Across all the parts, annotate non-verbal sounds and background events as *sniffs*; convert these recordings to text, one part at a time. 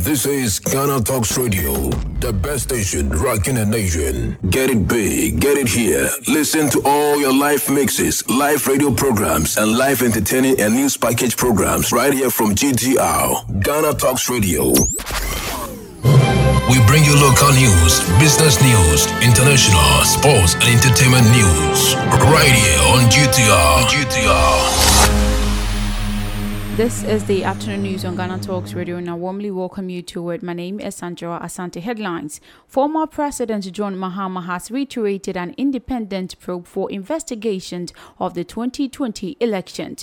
This is Ghana Talks Radio, the best station rocking the nation. Get it big, get it here. Listen to all your live mixes, live radio programs, and live entertaining and news package programs right here from GTR, Ghana Talks Radio. We bring you local news, business news, international, sports, and entertainment news right here on GTR. GTR. This is the afternoon news on Ghana Talks Radio, and I warmly welcome you to it. My name is Sandra Asante. Headlines Former President John Mahama has reiterated an independent probe for investigations of the 2020 election.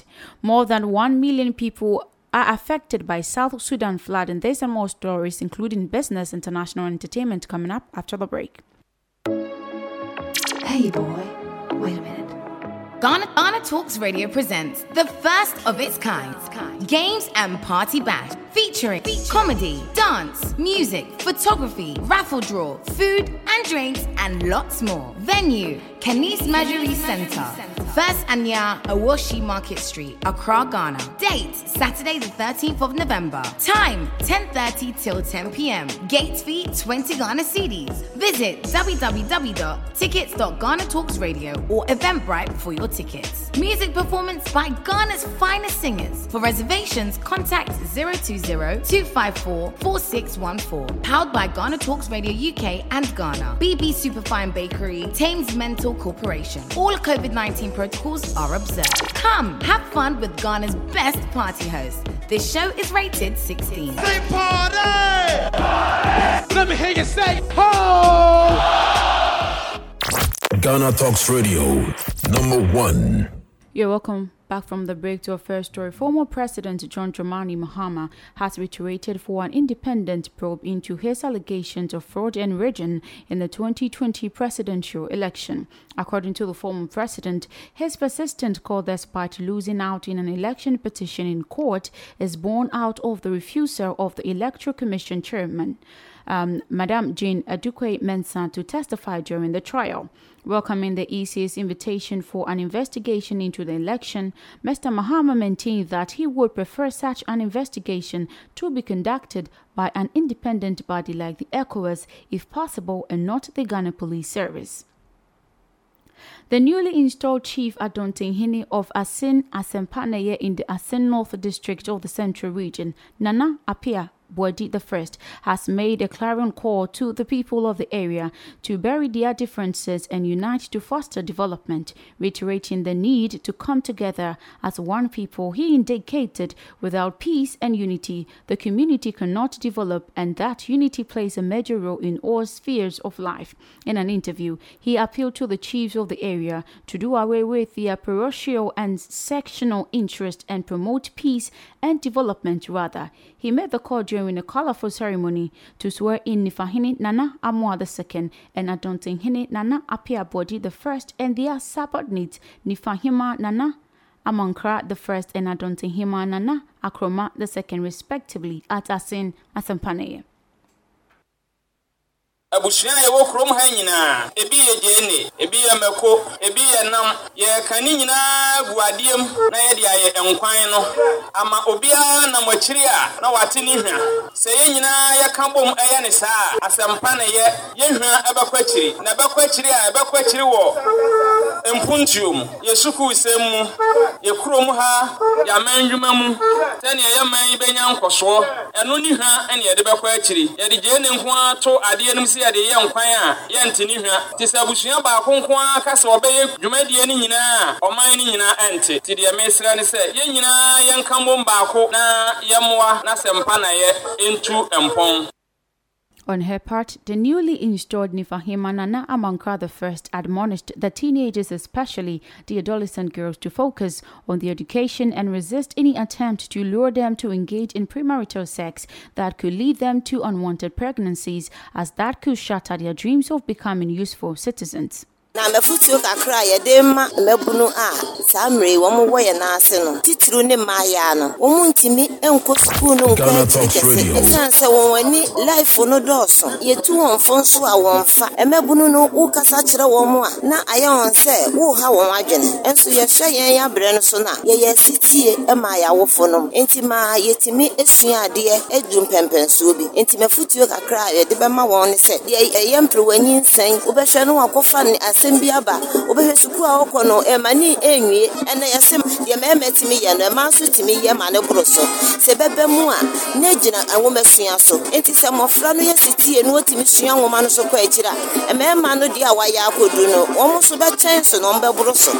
More than 1 million people are affected by South Sudan flood, and there's some more stories, including business, international, entertainment, coming up after the break. Hey, boy. Wait a minute. Ghana, Ghana Talks Radio presents the first of its kind games and party bash featuring comedy, dance, music, photography, raffle draw, food and drinks, and lots more. Venue Canis Majuri Center, First Anya Awoshi Market Street, Accra, Ghana. Date Saturday the 13th of November. Time 10:30 till 10 p.m. Gate fee 20 Ghana cedis. Visit www.tickets.ghanatalksradio or Eventbrite for your tickets. Music performance by Ghana's finest singers. For reservations, contact 020-254-4614. Powered by Ghana Talks Radio UK and Ghana. BB Superfine Bakery, Thames Mental Corporation. All COVID-19 protocols are observed. Come, have fun with Ghana's best party host. This show is rated 16. Say party! Let me hear you say ho! Ghana Talks Radio, number one. You're welcome back from the break to our first story. Former President John Dramani Mahama has reiterated for an independent probe into his allegations of fraud and rigging in the 2020 presidential election. According to the former president, his persistent call despite losing out in an election petition in court is born out of the refusal of the Electoral Commission chairman um, Madame Jean Adukwei Mensa to testify during the trial. Welcoming the EC's invitation for an investigation into the election, Mr. Mahama maintained that he would prefer such an investigation to be conducted by an independent body like the ECOWAS, if possible, and not the Ghana Police Service. The newly installed Chief Adontinghini of Asin Asempaneye in the Assin North District of the Central Region, Nana Apia Bwadi I has made a clarion call to the people of the area to bury their differences and unite to foster development, reiterating the need to come together as one people. He indicated without peace and unity, the community cannot develop and that unity plays a major role in all spheres of life. In an interview, he appealed to the chiefs of the area to do away with their parochial and sectional interest and promote peace and development rather. He made the call during a colorful ceremony to swear in Nifahini Nana Amoa II and Adontinghini Nana Apia Bodi I and their subordinates Nifahima Nana Amankra I and Adontinghima Nana Akroma II respectively at Asin Asampaneye. Abusua a yɛwɔ kurom ha nyinaa. Ebi yɛ gyeene ebi yɛ mɛko ebi yɛ nam yɛka ne nyinaa gu adeɛ mu na yɛde ayɛ nkwan no. Ama obiara nam akyiri a na wate ne hwa. Sɛ yɛn nyinaa yɛka bom ɛyɛ ne saa asɛmpa ne yɛ yɛn hwa ɛbɛkɔ akyiri. Na ɛbɛkɔ akyiri a ɛbɛkɔ akyiri wɔ mpuntuo mu. Yɛ sukuusɛm mu. Yɛ ha yɛ aman nnwuma mu. Sɛnea yɛ man bɛnya nkɔsoɔ. Ɛno ne hwa ɛne yɛde bɛkɔ akyiri. Yɛde gyeene nko ara to adeɛ no mu sɛ yɛde yɛ nkwan a yɛnte ne hwa. Te sɛ abusua baako nko ara ka sɛ ɔbɛyɛ dwumadie no nyinaa ɔman no nyinaa ɛnte. Nti deɛ mesrɛ ne sɛ yɛn nyinaa yɛnka mbom baako na yɛmmoa na sɛ mpa na yɛ ɛntu mpɔn. On her part, the newly installed Nifahima Nana Amankra I admonished the teenagers, especially the adolescent girls, to focus on their education and resist any attempt to lure them to engage in premarital sex that could lead them to unwanted pregnancies, as that could shatter their dreams of becoming useful citizens. Na mafotuo kakra a yɛde ma mmabunu a saa mmerɛ yi wɔn wɔ yɛn ase no. Titiriw ne mmaayaa no wɔn ntumi nkɔ sukuu no nkɔ akyiri kɛse. Ɛsiane sɛ wɔn ani laifo no dɔɔso. Yɛtu wɔn fo nso a wɔn fa. Mmabunu no wokasa kyerɛ wɔn a na ayɛ wɔn sɛ woha wɔn adwene. Nso yɛhwɛ yɛn abrɛ no so no a yɛyɛ asitie ma yɛawofo no. Nti ma yɛtumi esua adeɛ adu mpɛmpɛnsoɔ bi. Nti mafotuo kakra a yɛde bɛma wɔn ne sɛ deɛ ɛyɛ mperewanyi nsɛn wobɛhwɛ no wakɔfa ne asɛm bi aba. Wobɛhwɛ sukuu a wɔkɔ no ɛma ne ɛnwie ɛnɛ yɛsɛ deɛ mmarima tumi yɛ no ɛma nso tumi yɛ ma ne boro so. Sɛ ɛbɛbɛ mu a na gyina nwoma sua so. Nti sɛ mmɔfra no yɛ sitie no wɔtumi sua nwoma no so kɔ akyiri a mmarima no deɛ a wɔayɛ akɔdu no wɔn nso bɛkyɛn so na wɔn bɛboro so.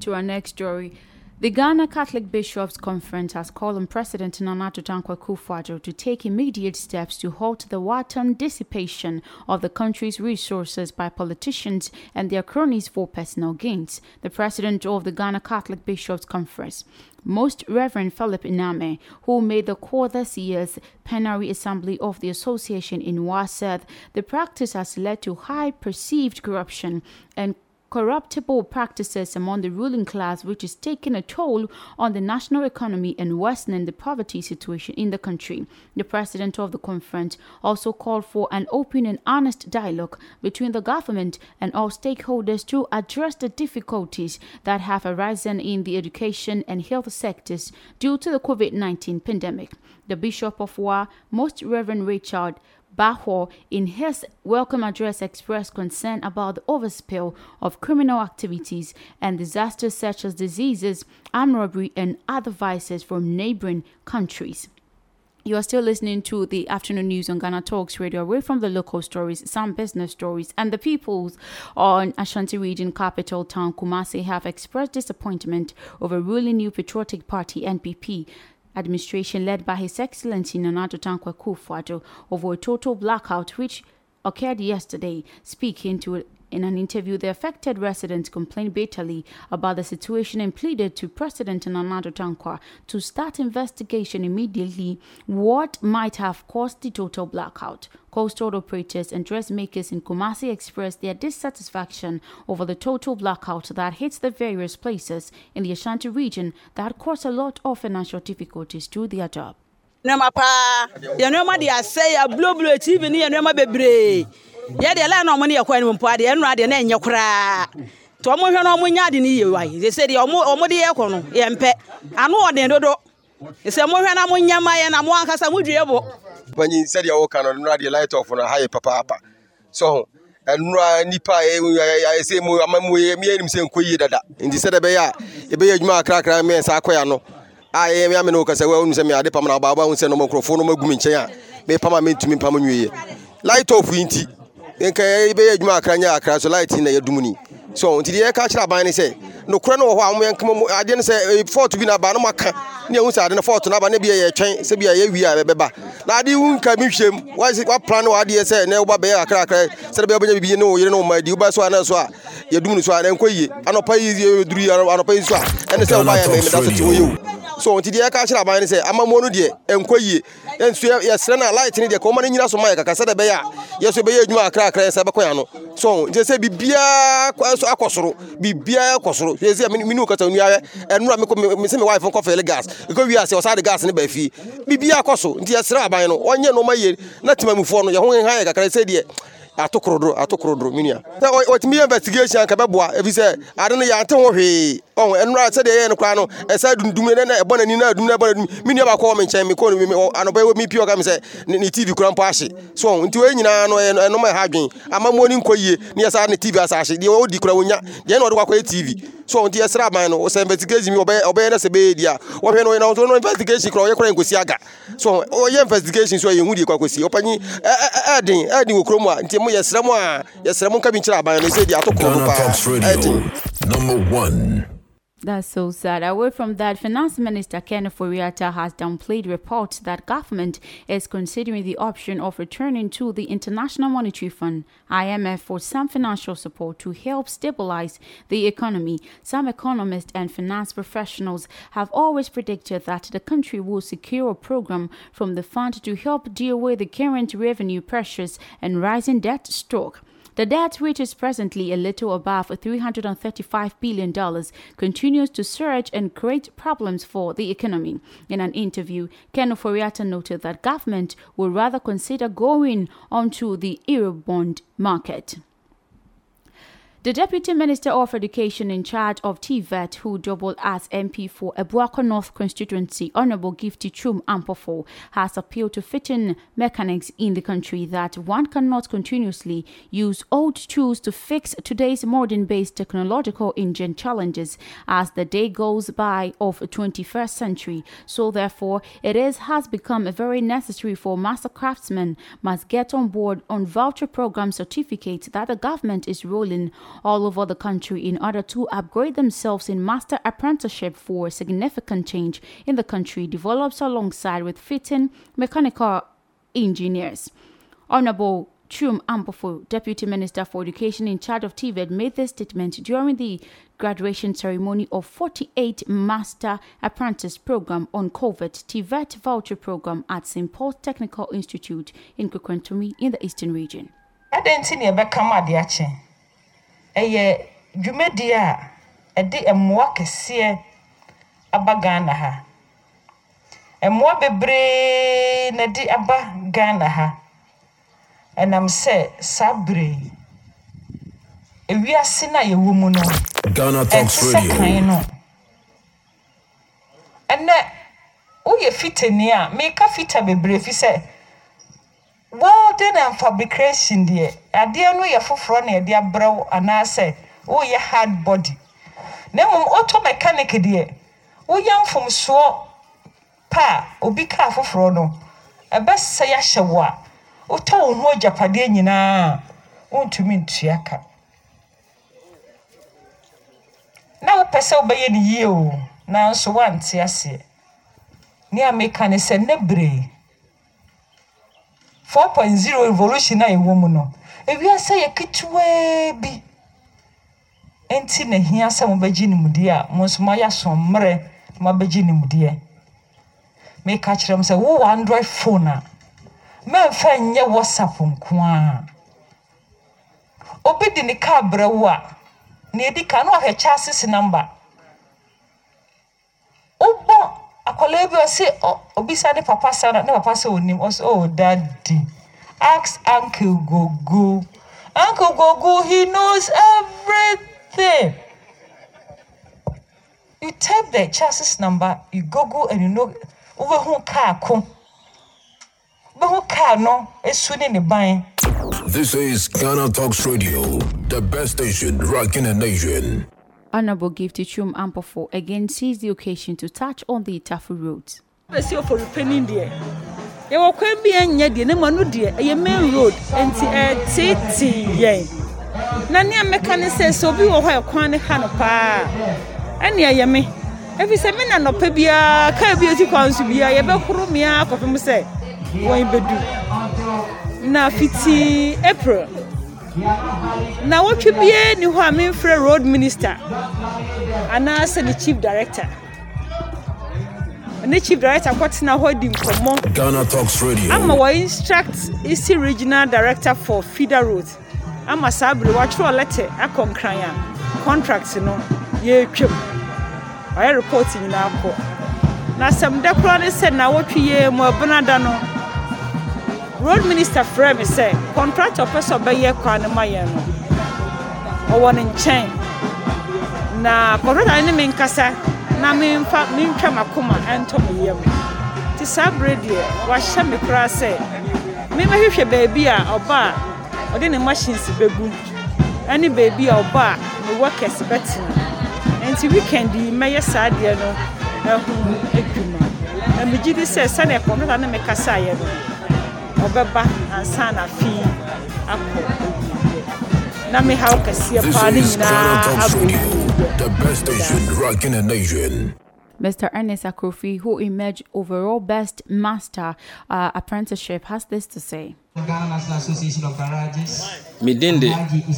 To our next story. The Ghana Catholic Bishops' Conference has called on President Nana Dankwa Akufo-Addo to take immediate steps to halt the wanton dissipation of the country's resources by politicians and their cronies for personal gains. The president of the Ghana Catholic Bishops' Conference, Most Reverend Philip Naameh, who made the call this year's plenary assembly of the association in Wa, said the practice has led to high perceived corruption and corruptible practices among the ruling class, which is taking a toll on the national economy and worsening the poverty situation in the country. The president of the conference also called for an open and honest dialogue between the government and all stakeholders to address the difficulties that have arisen in the education and health sectors due to the COVID 19 pandemic. The Bishop of Wa, Most Reverend Richard Baho, in his welcome address, expressed concern about the overspill of criminal activities and disasters such as diseases, armed robbery, and other vices from neighboring countries. You are still listening to the afternoon news on Ghana Talks Radio, away from the local stories, some business stories, and the peoples on Ashanti region capital town Kumasi have expressed disappointment over ruling New Patriotic Party NPP administration led by His Excellency Nana Dankwa Akufo-Addo over a total blackout which occurred yesterday. Speaking to in an interview, the affected residents complained bitterly about the situation and pleaded to President Nana Dankwa to start investigation immediately what might have caused the total blackout. Coastal operators and dressmakers in Kumasi expressed their dissatisfaction over the total blackout that hits the various places in the Ashanti region that caused a lot of financial difficulties to their job. Yɛ deɛ lɛ na ɔmo ne yɛ kɔ anim mpo adeɛ ɛnura adeɛ na ɛnyɛ koraa nti ɔmo hwɛ na ɔmo nya ade ne yie wa yi sɛ deɛ ɔmo ɔmo de yɛ kɔ no yɛ mpɛ ano ɔden dodo. Sɛ mo hwɛ na mo nyɛ ma yɛ na mo ankasa mo dua bo. panyin sɛdeɛ wɔka no nnura deɛ light off no ha yɛ papaapa so nnura nipa ɛsɛ mu ama mu yɛ mi anim sɛ nkɔ yie dada. Nti sɛdeɛ ɛbɛyɛ a yɛbɛyɛ adwuma akrakra mmiɛnsa akɔ ya no. A yɛ mi amena okasa wɛ onu sɛ mi ade pam na ɔbaaba onu sɛ nɔmɔ nkurɔfoɔ nɔmɔ gu mi nkyɛn a mɛ pam a mɛ ntumi pam nwie light off yi nti nka yɛbɛyɛ adwuma akra nyɛ akra so light na yɛ dum ni. So nti deɛ yɛka kyerɛ aban ne sɛ nokorɛ no wɔ hɔ a moyɛ nkama mu adeɛ no sɛ fort bi na aba no maka ne ɛhu sɛ ade no fort no aba ne bia yɛtwɛn sɛ bia yɛwie a bɛbɛba na ade wo nka bi hwɛm wapra ne wadeɛ sɛ ne woba bɛyɛ akrakra sɛde bɛbɛnya bibi ne wo yere ne wo ma di woba so a na so a yɛdum no so a na ɛnkɔ yie. Anɔpa yi duru yi anɔpa yi so a ɛne sɛ wobayɛ mɛmeda so te wo yɛ wo so nti deɛ yɛka kyerɛ aban ne sɛ amammuo no deɛ ɛnkɔ yie ɛnso yɛsrɛ no light ne deɛ ka ɔma no nyina so ma yɛ kaka sɛde bɛyɛ a yɛso bɛyɛ adwuma akrakra yɛ sɛ bɛkɔ ya no. So nti sɛ biribiaa akɔ soro biribiaa kɔ soro sɛ mene wo kasa nuayɛ ɛnora sɛ me wife nkɔfɛle gas. Ɛkɔ wie a sɛ ɔsa de gas ne baa fie biribiaa kɔ so nti yɛsrɛ aban no. Ɔnyɛ nɔma yie na timamufoɔ no yɛho ha yɛ kakra sɛ deɛ ato korodoro ato korodoro minua sɛ wɔtumi yɛ investigation anka bɛboa ɛfi sɛ ade no yɛante ho hwee ɔho ɛnora sɛdeɛ ɛyɛ no koraa no ɛsɛ dundum na ɛbɔ n'ani na adum na ɛbɔ n'adum minua baakɔ wɔ me nkyɛn mekɔ anɔpɛ mi pii ɔka me sɛ ne tv kora mpo ahye so ɔho nti wɔyɛ nyinaa no ɛnoma ɛha adwen amammuo ne nkɔ yie ne yɛsa ne tv asa ahye deɛ wɔdi kora wɔnya deɛ na ɔde wakɔyɛ tv so nti yɛsrɛ aban no sɛ investigation mi ɔbɛyɛ no sɛ bɛyɛ di a wɔhwɛ no ɔyɛ kɔ wɔ Number one. That's so sad. Away from that, Finance Minister Ken Ofori-Atta has downplayed reports that government is considering the option of returning to the International Monetary Fund (IMF) for some financial support to help stabilize the economy. Some economists and finance professionals have always predicted that the country will secure a program from the fund to help deal with the current revenue pressures and rising debt stock. The debt, which is presently a little above $335 billion, continues to surge and create problems for the economy. In an interview, Ken Ofori-Atta noted that government would rather consider going onto the Eurobond market. The Deputy Minister of Education in charge of TVET, who doubled as MP for Abuakwa North constituency, Honorable Gifty Twum-Ampofo, has appealed to fitting mechanics in the country that one cannot continuously use old tools to fix today's modern-based technological engine challenges as the day goes by of 21st century. So therefore, it is has become very necessary for master craftsmen must get on board on voucher program certificates that the government is rolling all over the country in order to upgrade themselves in master apprenticeship for significant change in the country develops alongside with fitting mechanical engineers. Honorable Twum-Ampofo, Deputy Minister for Education in charge of TVET, made this statement during the graduation ceremony of 48 Master Apprentice Program on COVID TVET voucher program at St. Paul's Technical Institute in Kukurantumi in the Eastern Region. Ɛyɛ dwumadie a ɛde mmoa kɛseɛ aba ghana ha. Mmoa bebree na de aba ghana ha. Ɛnam sɛ saa bere ewiase no a yɛwɔ mu no sɛ kan no. Ɛnɛ woyɛ fitani a meka fita bebree fi sɛ welding and fabrication deɛ adeɛ no yɛ foforɔ na yɛde abrɛ anaasɛ woyɛ hard body. Na mmom auto mechanic deɛ woyɛ mfomsoɔ pa a obi kaa foforɔ no ɛbɛsɛe ahyɛ wo a wotɔ wo ho agyapadeɛ nyinaa a wontumi ntua ka. Na wopɛ sɛ wobɛyɛ no yie o nanso woante aseɛ. Ne a meka ne sɛ nnɛ beree 4.0 revolution a ɛwɔ mu no ewiase yɛ ketewaa bi. Nti na hia sɛ mobɛgye nimdeɛ a mo nso moayɛ asɔmmerɛ na mobɛgye nimdeɛ meka kyerɛ m sɛ wowɔ android phone a mamfa nyɛ whatsapp nko a. Obi de ne kaa brɛ wo a na ɛdi ka na wahwɛ chassis number. Wobɔ akwadaa bi ɔsi obisa ne papa sa ne papa sɛ onim ɔsɛ oh daddy ask uncle gogo uncle gogo he knows everything you type the chassis number you google and you know wobɛhu kaa ko wobɛhu kaa no esu ne ne ban. This is Ghana Talks Radio, the best station rocking the nation. Honorable Gifty Twum-Ampofo again seized the occasion to touch on the Tafu road. bɛsi ɔfɔrepɛni deɛ yɛwɔ kwan bi anyɛ deɛ ne ma no deɛ ɛyɛ main road nti ɛtetee yɛn. Na nea mɛka ne sɛ sɛ obi wɔ hɔ a ne ha no paa ɛne ɛyɛ me. Ɛfiri sɛ me na nɔpɛ biara kaa bi ɔti kwan so biara yɛbɛhoro mmea akɔpem sɛ wɔn bɛdu. Na fitii april. Na wotwe biara ni hɔ a memfrɛ road minister anaasɛ ne chief director. Ne chief director kɔtena hɔ di nkɔmmɔ Ghana Talks Radio. ama wɔ instruct isi regional director for feeder road. Ama saa bere watwerɛ lɛtɛ akɔ nkran a contract no yɛretwam ɔyɛ report nyinaa kɔ na asɛm da koraa ne sɛ na wotwe yɛ mu ɛbena da no. Road minister frɛ me sɛ contractor pɛ sɛ ɔbɛyɛ kwan no ma yɛn no. Ɔwɔ ne nkyɛn na contractor ne me nkasa na memfa mentwa m'akoma ɛntɔ me yam. Nti saa berɛ deɛ wahyɛ me koraa sɛ memɛhwehwɛ baabi a ɔba a ɔde ne machines bɛgu ɛne baabi a ɔba a ne workers bɛtena. Nti weekend yi mɛyɛ saa deɛ no ɛho adwuma. Na megye di sɛ sɛdeɛ kɔmputa ne mekasaeɛ no ɔbɛba ansa na afei akɔ. Na mehaw kɛseɛ paa ne nyinaa awieɛ. The best station rocking the nation. Mr. Ernest Akrofi, who emerged overall best master uh, apprenticeship, has this to say. Ghana National Association of Garages. medin de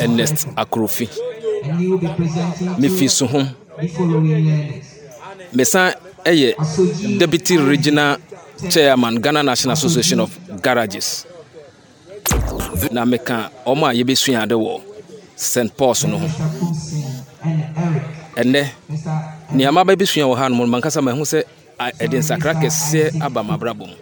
ernest akorofi And you will be presenting to mefi so ho the following learners. mesan ɛyɛ deputy regional chairman ghana national association of garages na meka ɔmo a yɛbɛsua ade wɔ st pauls no ho ɛnɛ nneɛma bɛbɛsua wɔ ha no mu no mankasa mahu sɛ ɛde nsakra kɛseɛ aba mabrabɔ mu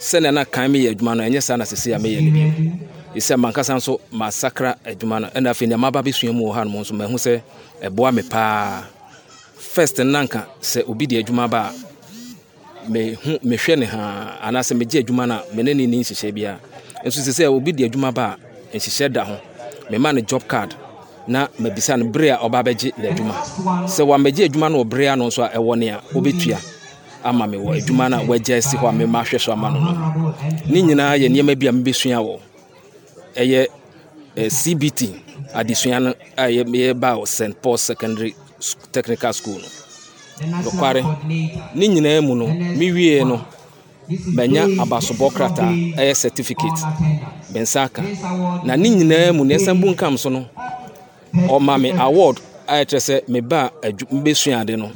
sɛnea na kan meyɛ adwuma no ɛnyɛ saa na sesei a meyɛ no bi ɛsɛ mankasa nso masakra adwuma no ɛna afei nneɛma ba bɛsua mu wɔ ha no mu nso mahu sɛ ɛboa me paa first nanka sɛ obi de adwuma ba a mehu mehwɛ ne haa anaasɛ megye adwuma no a mene ne ni nhyehyɛ biara nso sɛ sɛ obi de adwuma ba a nhyehyɛ da ho. Mema no job card na mabisa no bere a ɔba bɛgye n'adwuma. Sɛ wamagye adwuma no wɔ ano nso a ɛwɔ ne a wobɛtua ama me wɔ adwuma no a wagya asi hɔ a mema ahwɛ so ama no no. Ne nyinaa yɛ nneɛma bi a mebɛsua wɔ. Ɛyɛ cbt adesua no a yɛ- yɛbaa wɔ st paul secondary technical school no. Nokware ne nyinaa mu no mewie no manya abasobɔ krataa ɛyɛ certificate. Me nsa aka. Na ne nyinaa mu ne ɛsan bu nkam so no ɔma me award a ɛkyerɛ sɛ meba mbɛsua ade no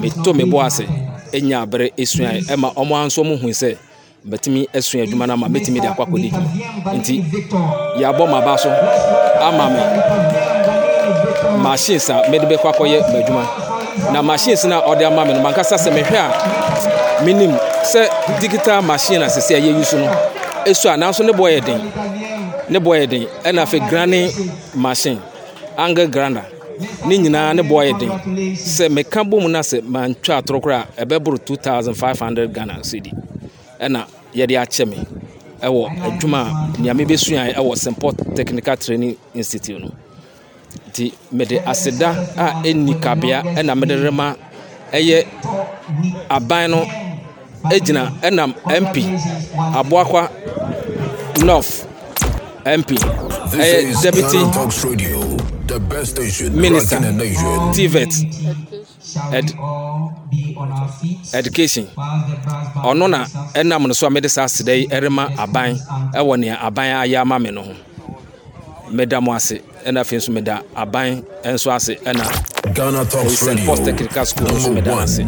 meto me bo ase. ɛnya abere ɛsuae ɛma ɔmo anso ɔmo hu sɛ bɛtumi asua adwuma no ama mɛtumi de akɔ akɔdi dwuma nti yɛabɔ maba so ama me. Machines a mede bɛkɔ akɔyɛ m'adwuma. Na machines no a ɔde ama me no mankasa sɛ mehwɛ a menim sɛ digital machine a sɛsɛ a yɛyi so no ɛsu a nanso ne boɔ yɛ den. Ne boɔ yɛ den. Ɛna afei grane machine. Angle grander ne nyinaa ne boɔ yɛ den sɛ meka bɔ mu no sɛ mantwa atoro koraa ɛbɛboro 2500 ghana cedi. Ɛna yɛde akyɛ me. Ɛwɔ adwuma a nea mebɛsuae ɛwɔ semport technical training institute no. Nti mede aseda a ɛnni kabea ɛna mede rema ɛyɛ aban no ɛgyina ɛnam mp aboakwa north mp ɛyɛ deputy the best station minister rocking the nation. tvet ed, education ɔno na ɛnam no so a mede saa aseda yi ɛrema aban ɛwɔ nea aban ayɛ ama me no ho meda mo ase ɛna afei nso meda aban nso ase ɛna st paul technical school nso meda ase.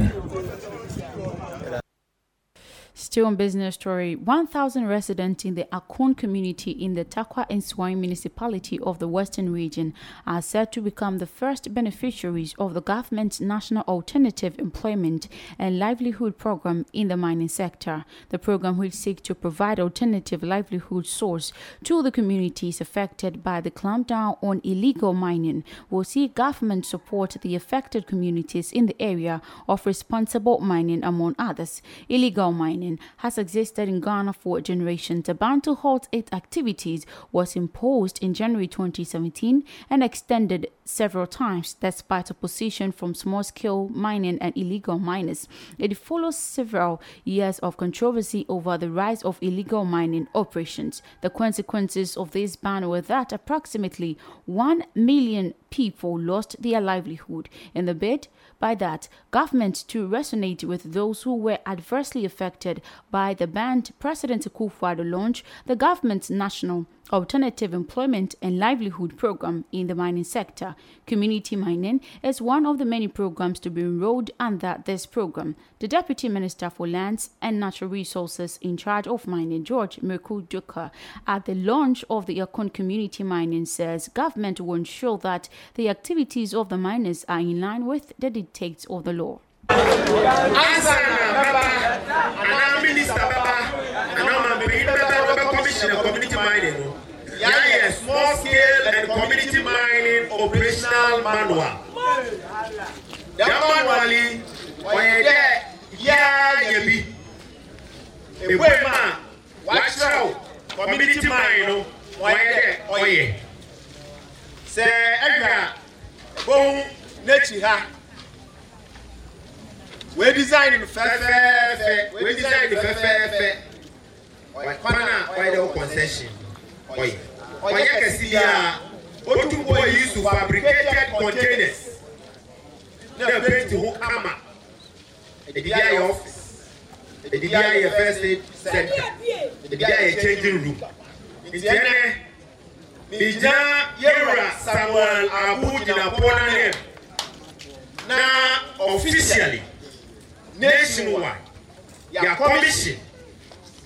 Still on business story, 1,000 residents in the Akon community in the Tarkwa-Nsuaem municipality of the Western region are said to become the first beneficiaries of the government's National Alternative Employment and Livelihood Program in the mining sector. The program will seek to provide alternative livelihood source to the communities affected by the clampdown on illegal mining. Will see government support the affected communities in the area of responsible mining, among others. Illegal mining has existed in Ghana for generations. A ban to halt its activities was imposed in January 2017 and extended several times despite opposition from small scale mining and illegal miners. It follows several years of controversy over the rise of illegal mining operations. The consequences of this ban were that approximately 1 million people lost their livelihood. In the bid by that, government to resonate with those who were adversely affected by the ban, President Akufo-Addo launched the government's national Alternative Employment and Livelihood Program in the mining sector. Community mining is one of the many programs to be enrolled under this program. The Deputy Minister for Lands and Natural Resources in charge of mining, George Mireku Duker, at the launch of the Akon Community Mining says government will ensure that the activities of the miners are in line with the dictates of the law. Na wɔbɛ commissioner community mining. No yɛayɛ small scale and community mining operational manual. That manual yi wɔyɛ dɛ yaa yɛ bi ebue mu a community mine no. Wɔyɛ dɛ ɔyɛ sɛ ɛhwɛ a bohu n'akyi ha. Wee design no fɛfɛɛfɛ wee design no kwan a ɔyɛ dɛ o concession ɔyɛ ɔyɛ kɛse bi a otum bɔ yi to fabricated containers. na paint ho kama ebi ayɛ office. Ebi ayɛ first aid center. ebi ayɛ changing room. nti ɛnɛ migya yɛwura samuel abu gyinapɔ n'anim na officially nationwide. yà commission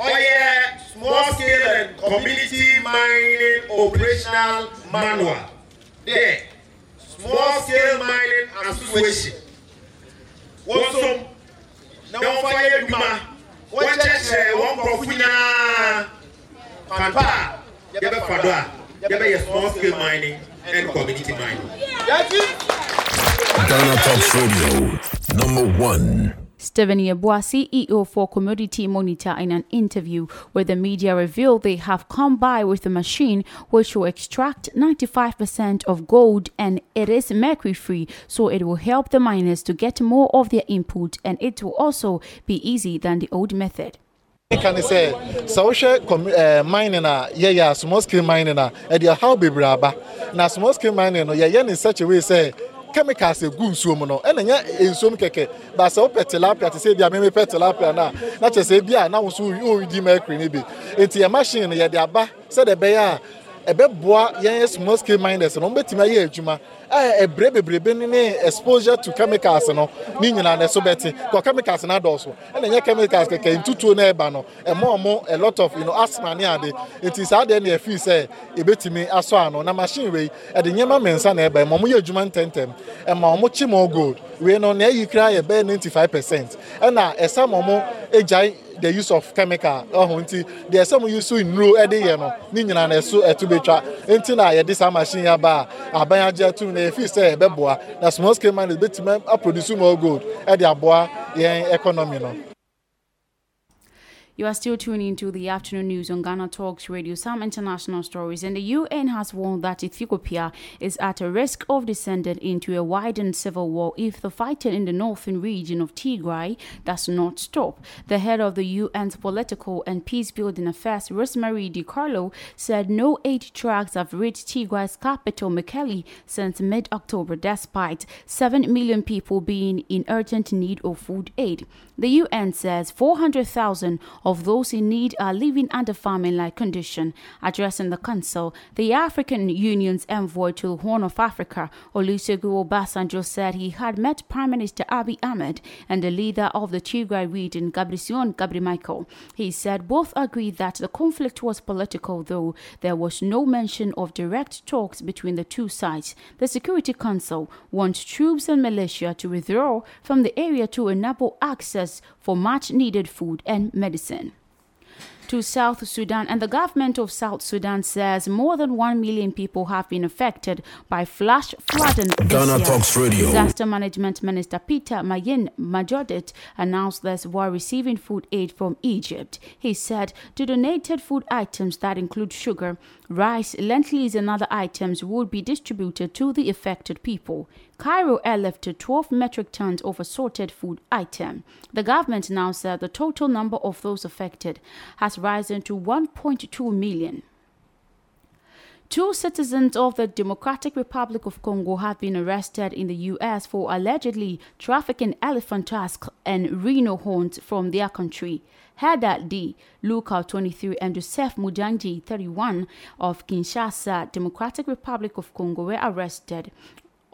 ɔyɛ small scale and community mining operational manual. There, small scale mining association. Wọ́n sọ na wọ́n fa yẹ duma wọ́n kyerɛkyerɛ wɔn nkurɔfo nyinaa pampa a yɛbɛ fa do a yɛbɛ yɛ small scale mining and community mining. Ghana Talks Radio, number one. Stephen Yeboah, CEO for Commodity Monitor, in an interview with the media revealed they have come by with a machine which will extract 95% of gold and it is mercury free, so it will help the miners to get more of their input and it will also be easy than the old method. ka ne sɛ sɛ wohwɛ mining a yɛyɛ a small scale mining a ɛde ɔhaw na small scale mining no yɛyɛ ne such a way sɛ chemicals egu nsuo mu no. Ɛna nyɛ nsuo mu kɛkɛ. Baasa wopɛ tilapia te sɛ ebi a mɛmɛ pɛ tilapia na na kyerɛ sɛ ebi a na woso wɔn mercury ne bi. Eti yɛ machine no yɛde aba sɛdeɛ ɛbɛyɛ a ɛbɛboa yɛn small scale miners no. Wɔn bɛtumi ayɛ adwuma ɛbrɛ bebrebe ne exposure to chemicals no ne nyinaa na ɛso bɛte. Kɔ chemicals na adɔɔso ɛna nyɛ chemicals kɛkɛ ntutuo na ɛba no ɛmɔ ɔmo a lot of you know, asthma ne ade. Nti saa deɛ na ɛfi sɛ ebɛtumi asɔ ano. Na machine wei ɛde nneɛma mmiɛnsa na ɛba. Ɛma ɔmo yɛ adwuma ntɛntɛm ɛma ɔmo kyi mo gold. Wei no na ɛyi kura yɛ bɛyɛ ninety five percent. Ɛna ɛsa ma ɔmo egyae the use of chemical. Ɔho nti deɛ ɛsɛ mo use nnuro ɛde yɛ no ne nyinaa na ɛso ɛto betwa nti na yɛde saa machine yɛ aba a aban agye atum na efi sɛ ɛbɛboa na small scale miners betumi aproduce more gold. Ɛde aboa yɛn economy no. You are still tuning into the afternoon news on Ghana Talks Radio. Some international stories. And the UN has warned that Ethiopia is at a risk of descending into a widened civil war if the fighting in the northern region of Tigray does not stop. The head of the UN's political and peace building affairs, Rosemary DiCarlo, said no aid trucks have reached Tigray's capital, Mekelle, since mid October, despite 7 million people being in urgent need of food aid. The UN says 400,000 of those in need are living under famine-like condition. Addressing the Council, the African Union's envoy to the Horn of Africa, Olusegun Obasanjo, said he had met Prime Minister Abiy Ahmed and the leader of the Tigray region, Gabrision Gebremichael. He said both agreed that the conflict was political, though there was no mention of direct talks between the two sides. The Security Council wants troops and militia to withdraw from the area to enable access for much needed food and medicine to South Sudan, and the government of South Sudan says more than 1 million people have been affected by flash flooding. Ghana Talks Radio. Disaster Management Minister Peter Mayen Majongdit announced this while receiving food aid from Egypt. He said the donated food items that include sugar, rice, lentils, and other items would be distributed to the affected people. Cairo airlifted 12 metric tons of assorted food item. The government now said the total number of those affected has risen to 1.2 million. Two citizens of the Democratic Republic of Congo have been arrested in the U.S. for allegedly trafficking elephant tusks and rhino horns from their country. Heda D. Luka, 23, and Joseph Mujanji, 31, of Kinshasa, Democratic Republic of Congo, were arrested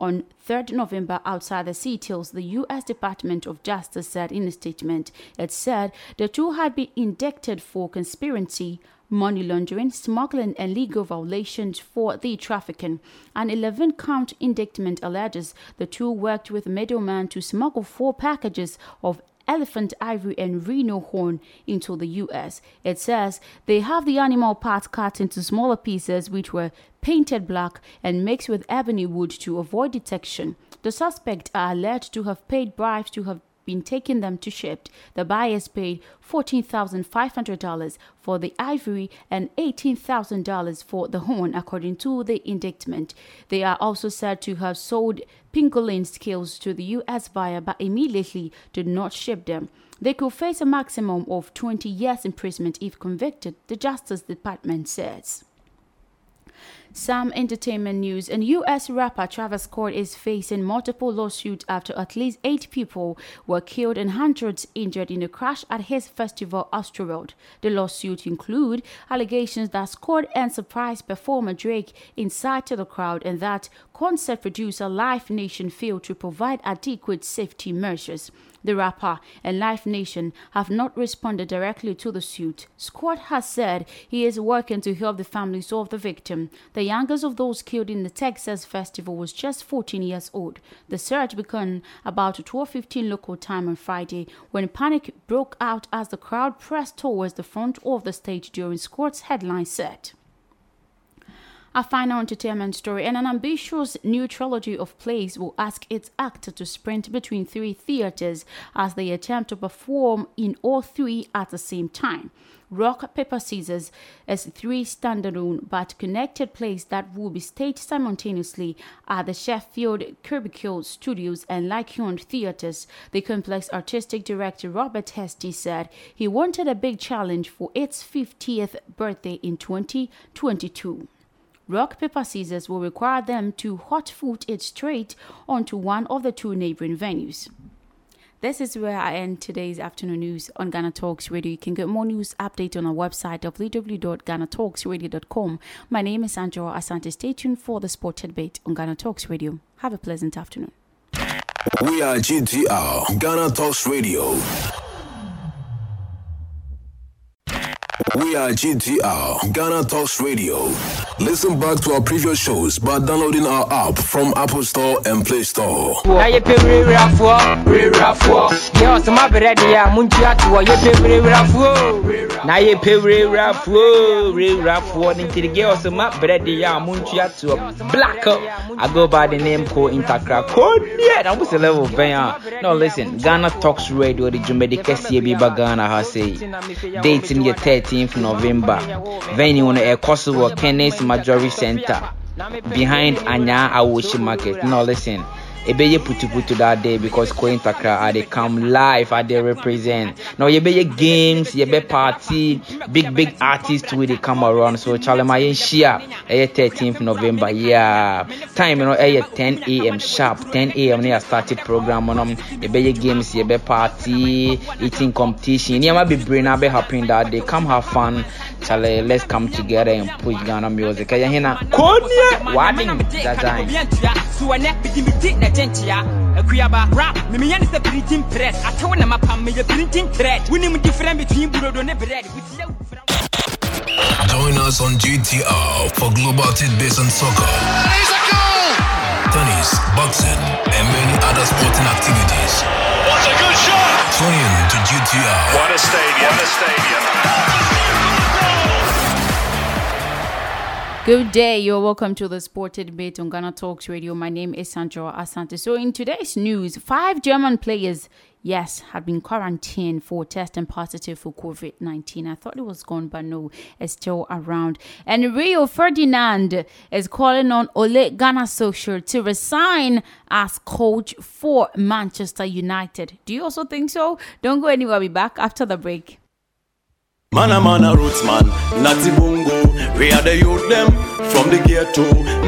on 3rd November outside the Seattle, the U.S. Department of Justice said in a statement. It said the two had been indicted for conspiracy, money laundering, smuggling, and legal violations for the trafficking. An 11 count indictment alleges the two worked with middlemen to smuggle four packages of elephant ivory and rhino horn into the US. It says they have the animal parts cut into smaller pieces which were painted black and mixed with ebony wood to avoid detection. The suspects are alleged to have paid bribes to have been taking them to ship. The buyers paid $14,500 for the ivory and $18,000 for the horn, according to the indictment. They are also said to have sold pangolin scales to the U.S. buyer but immediately did not ship them. They could face a maximum of 20 years imprisonment if convicted, the Justice Department says. Some entertainment news and US rapper Travis Scott is facing multiple lawsuits after at least eight people were killed and hundreds injured in a crash at his festival Astroworld. The lawsuits include allegations that Scott and surprise performer Drake incited the crowd and that concert producer Live Nation failed to provide adequate safety measures. The rapper and Live Nation have not responded directly to the suit. Scott has said he is working to help the families of the victim. The youngest of those killed in the Texas festival was just 14 years old. The search began about 12:15 local time on Friday when panic broke out as the crowd pressed towards the front of the stage during Scott's headline set. A final entertainment story and an ambitious new trilogy of plays will ask its actor to sprint between three theaters as they attempt to perform in all three at the same time. Rock, Paper, Scissors is three standalone but connected plays that will be staged simultaneously at the Sheffield Crucible Studios and Lyceum Theatres. The complex artistic director Robert Hastie said he wanted a big challenge for its 50th birthday in 2022. Rock, paper, scissors will require them to hot foot it straight onto one of the two neighboring venues. This is where I end today's afternoon news on Ghana Talks Radio. You can get more news update on our website www.ghanatalksradio.com. My name is Angela Asante. Stay tuned for the sport debate on Ghana Talks Radio. Have a pleasant afternoon. We are GTR, Ghana Talks Radio. We are GTR, Ghana Talks Radio. Listen back to our previous shows by downloading our app from Apple Store and Play Store. na yɛpɛ werɛwerafoɔ werɛwerafoɔ yɛ ɔsoma berɛ deɛ a montua toɔ yɛpɛ werɛwerafoɔ na yɛpɛ werɛwerafoɔ werɛwerafoɔ ne nti gɛ ɔsoma berɛ deɛ a montua toɔ black I go by the name called Intakra. Kodia na what's the level bɛn a no listen Ghana Talks Radio de dwumadi kɛseɛ bi ba Ghana ha sei. Date no yɛ 13th November. Venue no ɛkɔ so wɔ Kenneth Majority Center behind Anya Awoshi Market. No, listen. Ebeye putu putu that day because Koin Takra I they come live I they represent. Now yebeye games, yebe party, big big artists we they come around. So Chalema share eh 13th November. Yeah. Time you know eh 10 a.m. sharp. 10 a.m. near started program on um yebeye games, yebe party, eating competition. Niyama be brain be happen that day. Come have fun. Chale, let's come together and push Ghana music. Kaya hina Konya Wading Zazang. suwane bidimidi na gyenkyea akuaba rap memeyɛ ne sɛ printing press atew na mapam meyɛ printing thread wonim different between burodo ne bread wotie Join us on GTR for global tidbits on soccer, tennis, boxing, and many other sporting activities. What a good shot! Tune in to GTR. What a stadium! What a stadium! Good day, you're welcome to the Sported Debate on Ghana Talks Radio. My name is Sandra Asante. So, in today's news, five German players, yes, have been quarantined for testing positive for COVID 19. I thought it was gone, but no, it's still around. And Rio Ferdinand is calling on Ole Gunnar Solskjaer to resign as coach for Manchester United. Do you also think so? Don't go anywhere. I'll be back after the break. Man a man a roots man, natty bongo. We are the youth them? From the ghetto.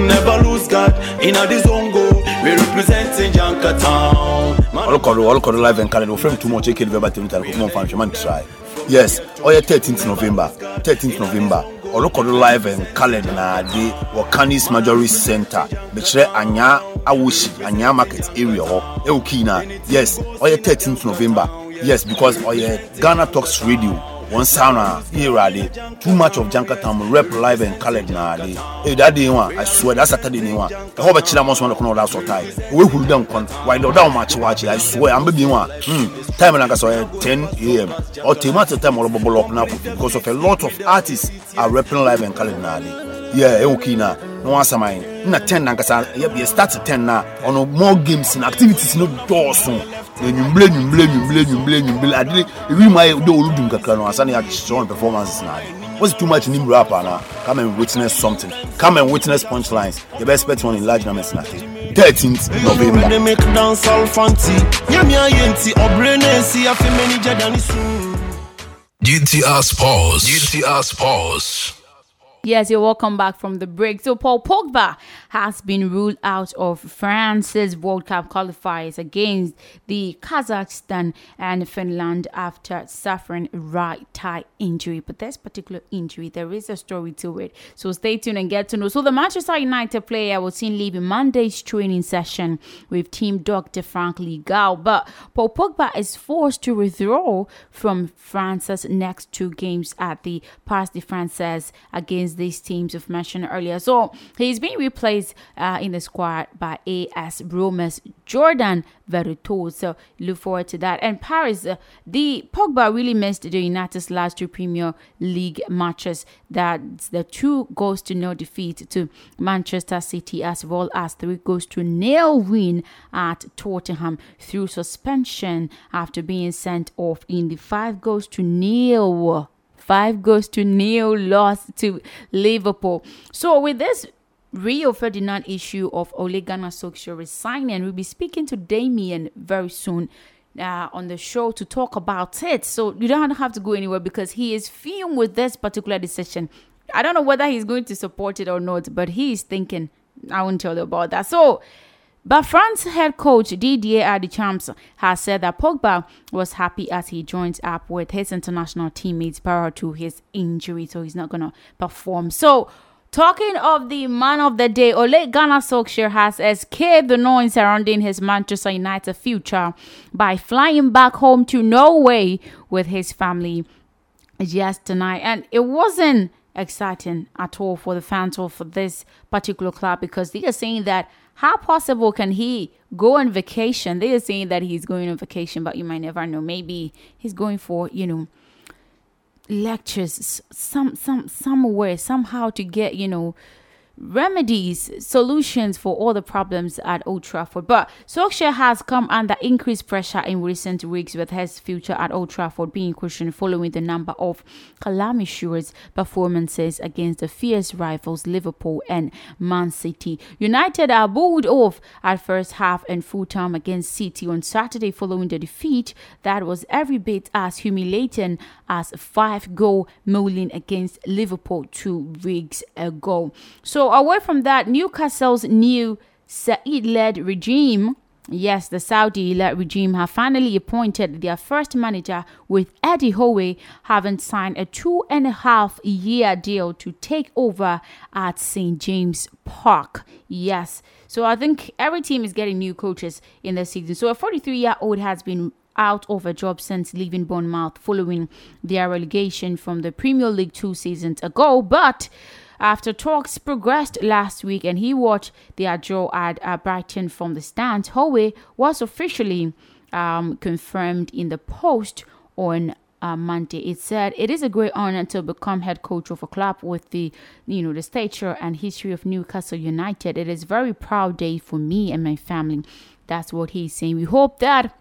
Never lose God in a the zongo. We representing Janka Town. ɔlɔkɔdo ɔlɔkɔdo live and calendar ofrɛ mu too much eke november tɛmu tare kɔkɔmɔ nfa nhwɛma ntry yes. Ɔyɛ 13th november. 13th november. Ɔlɔkɔdo live and calendar na ade wɔ canis majority center. Bɛkyerɛ anya awoshi anya market area oh. hɔ ɛwɔ kii na yes ɔyɛ 13th november. Yes because oh, ɔyɛ ghana talks radio one sound a irade too much of jankatown rep live and colored na ade eh that day one i swear that saturday ni one the whole bɛkyerɛ mo so na kono da so tie we huru dem kon why the down match watch i swear am be one. Hmm time na kasa 10 am or tomato time or bubble up now because of a lot of artists are repping live and colored na ade yeah e okay na no one samai na 10 na kasa yeah start 10 na on more games and activities no dɔɔso enyimble enyimble enyimble enyimble enyimble ade ewi mu ayɛ de olu dum kakra no asa na yɛ on performances na ade what's too much nim rap ana come and witness something come and witness punchlines you best expect one in large numbers na ade thirteenth november. They make dance all fancy. Nyami ayenti obrene si afi many jadani soon. GTR Sports. GTR Sports. Yes, you're welcome back from the break. So, Paul Pogba has been ruled out of France's World Cup qualifiers against the Kazakhstan and Finland after suffering right thigh injury. But this particular injury, there is a story to it. So, stay tuned and get to know. So, the Manchester United player was seen leaving Monday's training session with team Dr. Franck Le Gall. But Paul Pogba is forced to withdraw from France's next two games at the Paris de France against these teams we've mentioned earlier. So he's being replaced uh, in the squad by AS Roma's Jordan Veretout. So look forward to that. And Paris, uh, the Pogba really missed the United's last two Premier League matches. That's the two goals to no defeat to Manchester City, as well as three goals to nil win at Tottenham through suspension after being sent off in the five goals to nil five goes to nil loss to Liverpool. So with this Rio Ferdinand issue of Ole Gunnar Solskjaer resigning, we'll be speaking to Damien very soon. Uh, on the show to talk about it. So you don't have to go anywhere because he is fumed with this particular decision. I don't know whether he's going to support it or not, but he is thinking. I won't tell you about that. So but France head coach Didier Deschamps has said that Pogba was happy as he joins up with his international teammates prior to his injury, so he's not going to perform. So, talking of the man of the day, Ole Gunnar Solskjaer has escaped the noise surrounding his Manchester United future by flying back home to Norway with his family just tonight. And it wasn't exciting at all for the fans or for this particular club because they are saying that how possible can he go on vacation? They are saying that he's going on vacation, but you might never know. Maybe he's going for, you know, lectures some some somewhere somehow to get, you know, remedies, solutions for all the problems at Old Trafford. But Solskjaer has come under increased pressure in recent weeks with his future at Old Trafford being questioned following the number of calamitous performances against the fierce rivals Liverpool and Man City. United are booed off at first half and full time against City on Saturday following the defeat that was every bit as humiliating as a five goal mauling against Liverpool two weeks ago. So away from that, Newcastle's new Said led regime Yes, the Saudi led regime have finally appointed their first manager, with Eddie Howe having signed a two and a half year deal to take over at St. James Park. Yes, so I think every team is getting new coaches in the season. So a 43 year old has been out of a job since leaving Bournemouth following their relegation from the Premier League two seasons ago, but after talks progressed last week and he watched their draw at uh, Brighton from the stands, Howe was officially um, confirmed in the post on uh, Monday. It said it is a great honor to become head coach of a club with the you know the stature and history of Newcastle United. It is a very proud day for me and my family. That's what he's saying. We hope that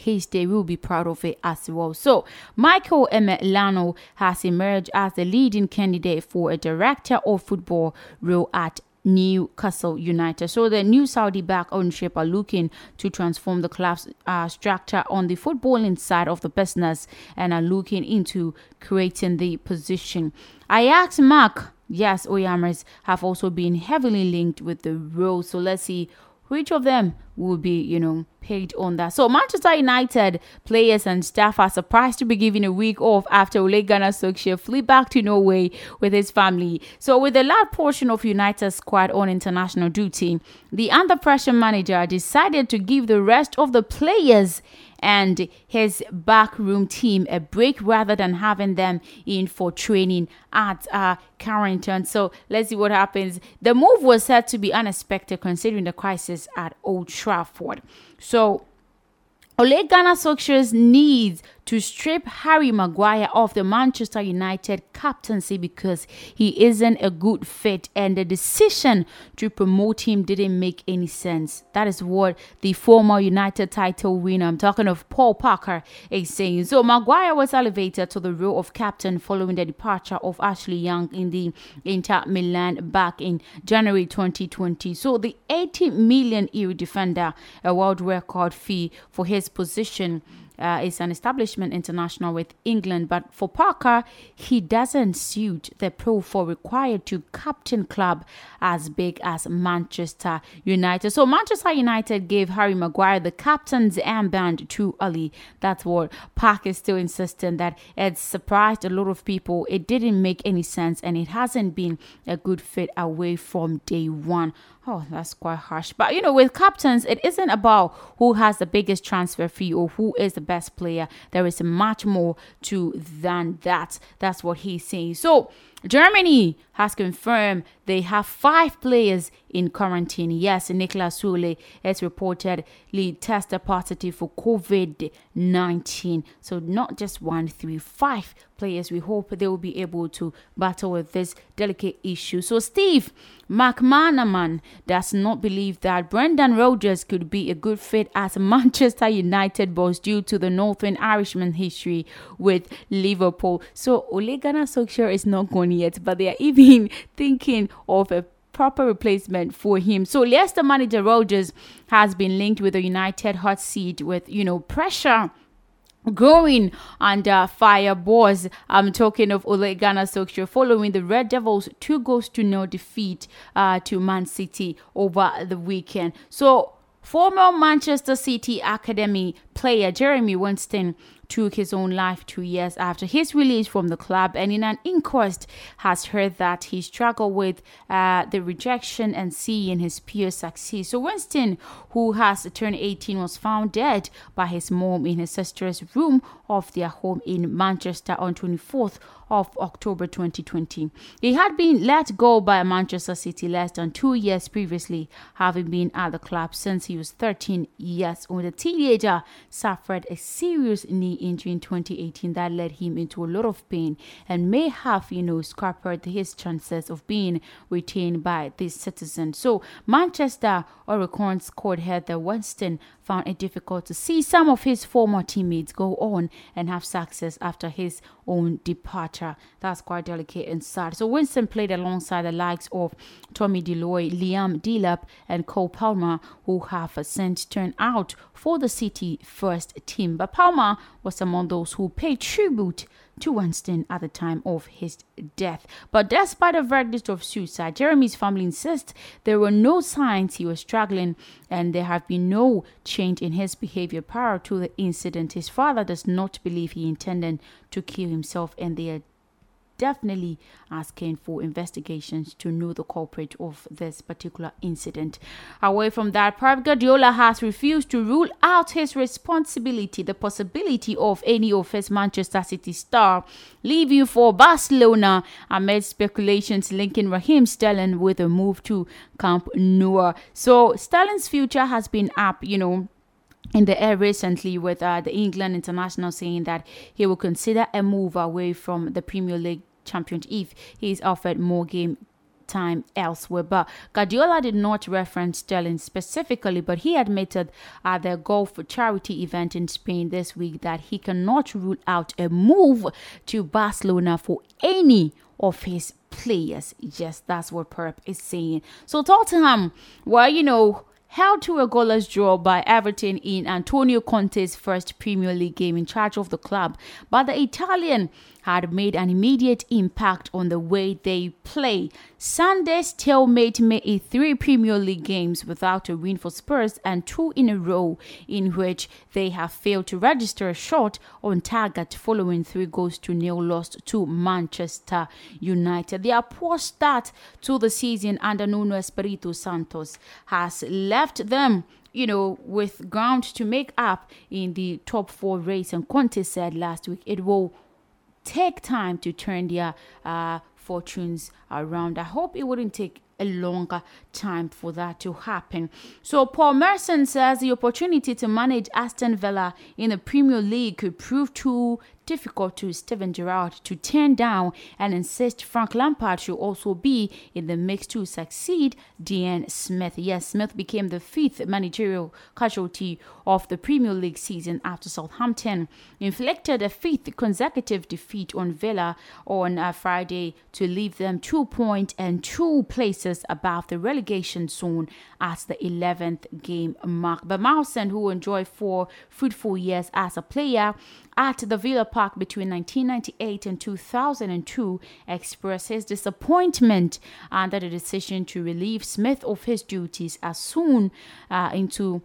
his day will be proud of it as well. So, Michael Emenalo has emerged as the leading candidate for a director of football role at Newcastle United. So the new Saudi back ownership are looking to transform the club's uh, structure on the footballing side of the business and are looking into creating the position. Ajax Mark, yes, Overmars have also been heavily linked with the role. So let's see which of them will be, you know, paid on that. So Manchester United players and staff are surprised to be given a week off after Ole Gunnar Solskjaer flew back to Norway with his family. So with a large portion of United squad on international duty, the under pressure manager decided to give the rest of the players and his backroom team a break rather than having them in for training at uh, Carrington. So let's see what happens. The move was said to be unexpected considering the crisis at Old Trafford. So Ole Gunnar Solskjaer's needs to strip Harry Maguire of the Manchester United captaincy because he isn't a good fit and the decision to promote him didn't make any sense. That is what the former United title winner, I'm talking of Paul Parker, is saying. So Maguire was elevated to the role of captain following the departure of Ashley Young in the Inter Milan back in January 2020. So the 80 million euro defender, a world record fee for his position uh, is an establishment international with England, but for Parker, he doesn't suit the profile required to captain club as big as Manchester United. So Manchester United gave Harry Maguire the captain's armband too early. That's what Parker is still insisting that it surprised a lot of people. It didn't make any sense and it hasn't been a good fit away from day one. Oh, that's quite harsh. But you know, with captains, it isn't about who has the biggest transfer fee or who is the best player. There is much more to than that. That's what he's saying. So Germany has confirmed they have five players in quarantine. Yes, Niklas Süle is reportedly tested positive for COVID 19. So, not just one, three, five players. We hope they will be able to battle with this delicate issue. So, Steve McManaman does not believe that Brendan Rodgers could be a good fit as *laughs* Manchester United boss due to the Northern Irishman history with Liverpool. So, Ole Gunnar Solskjaer is not yet, but they are *laughs* even thinking of a proper replacement for him. So Leicester manager Rodgers has been linked with a United hot seat with, you know, pressure growing under fire boys. I'm talking of Ole Gunnar Solskjaer following the Red Devils two goals to no defeat uh, to Man City over the weekend. So former Manchester City Academy player Jeremy Wisten took his own life two years after his release from the club and in an inquest has heard that he struggled with uh, the rejection and seeing his peers succeed. So Wisten, who has turned 18, was found dead by his mom in his sister's room of their home in Manchester on 24th of October 2020. He had been let go by Manchester City less than two years previously, having been at the club since he was 13 years old. The teenager suffered a serious knee injury in 2018 that led him into a lot of pain and may have, you know, scuppered his chances of being retained by this citizen. So, Manchester Hurricanes scored Heather Wisten found it difficult to see some of his former teammates go on and have success after his own departure. That's quite delicate and sad. So Wisten played alongside the likes of Tommy Doyle, Liam Delap, and Cole Palmer, who have since turned out for the City first team. But Palmer was among those who paid tribute to Wisten at the time of his death. But despite a verdict of suicide, Jeremy's family insists there were no signs he was struggling and there have been no change in his behavior prior to the incident. His father does not believe he intended to kill himself and they are definitely asking for investigations to know the culprit of this particular incident. Away from that, Pep Guardiola has refused to rule out his responsibility, the possibility of any of his Manchester City star leaving for Barcelona amid speculations linking Raheem Sterling with a move to Camp Nou. So Sterling's future has been up, you know in the air recently with uh, the England international saying that he will consider a move away from the Premier League champion if he is offered more game time elsewhere. But Guardiola did not reference Sterling specifically, but he admitted at the golf charity event in Spain this week that he cannot rule out a move to Barcelona for any of his players. Yes, that's what Pep is saying. So Tottenham, well, you know, held to a goalless draw by Everton in Antonio Conte's first Premier League game in charge of the club, but the Italian had made an immediate impact on the way they play. Sunday's stalemate made three Premier League games without a win for Spurs and two in a row in which they have failed to register a shot on target following three goals to nil lost to Manchester United. Their poor start to the season under Nuno Espirito Santos has left them you know, with ground to make up in the top four race. And Conte said last week it will take time to turn their uh, fortunes around. I hope it wouldn't take a longer time for that to happen. So Paul Merson says the opportunity to manage Aston Villa in the Premier League could prove too difficult to Steven Gerrard to turn down and insist Frank Lampard should also be in the mix to succeed Dean Smith. Yes, Smith became the fifth managerial casualty of the Premier League season after Southampton inflicted a fifth consecutive defeat on Villa on uh, Friday to leave them two points and two places above the relegation zone at the 11th game mark. But Merson, who enjoyed four fruitful years as a player, at the Villa Park between 1998 and 2002 expressed his disappointment under the decision to relieve Smith of his duties as soon uh, into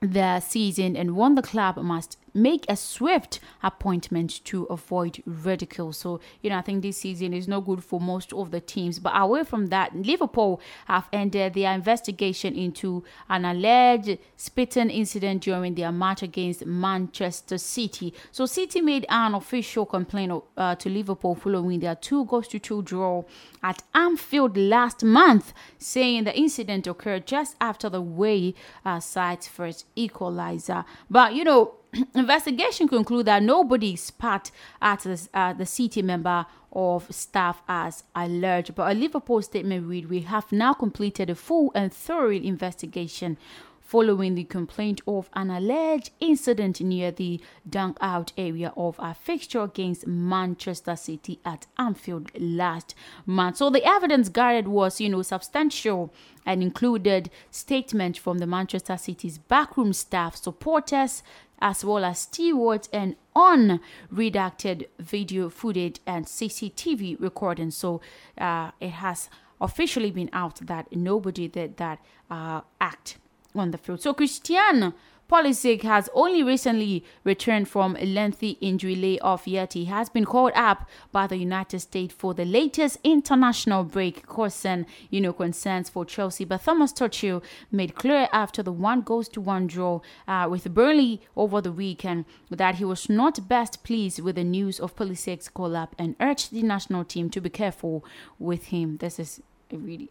the season and warned the club must make a swift appointment to avoid ridicule. So, you know, I think this season is not good for most of the teams. But away from that, Liverpool have ended their investigation into an alleged spitting incident during their match against Manchester City. So, City made an official complaint uh, to Liverpool following their two goals to two draw at Anfield last month, saying the incident occurred just after the way uh, side's first equalizer. But, you know, *clears throat* investigation conclude that nobody spat at the, uh, the city member of staff as alleged. But a Liverpool statement read, "We have now completed a full and thorough investigation." Following the complaint of an alleged incident near the dunk out area of a fixture against Manchester City at Anfield last month. So the evidence gathered was, you know, substantial and included statements from the Manchester City's backroom staff, supporters, as well as stewards and unredacted video footage and CCTV recordings. So uh, it has officially been out that nobody did that uh, act on the field. So Christian Pulisic has only recently returned from a lengthy injury layoff, yet he has been called up by the United States for the latest international break, causing you know concerns for Chelsea. But Thomas Tuchel made clear after the one goes to one draw uh, with Burnley over the weekend that he was not best pleased with the news of Pulisic's call up and urged the national team to be careful with him. This is really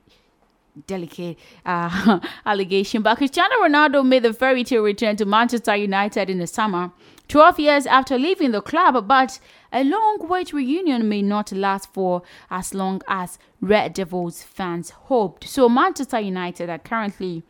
delicate uh, *laughs* allegation. But Cristiano Ronaldo made the fairy tale return to Manchester United in the summer, 12 years after leaving the club. But a long wait reunion may not last for as long as Red Devils fans hoped. So Manchester United are currently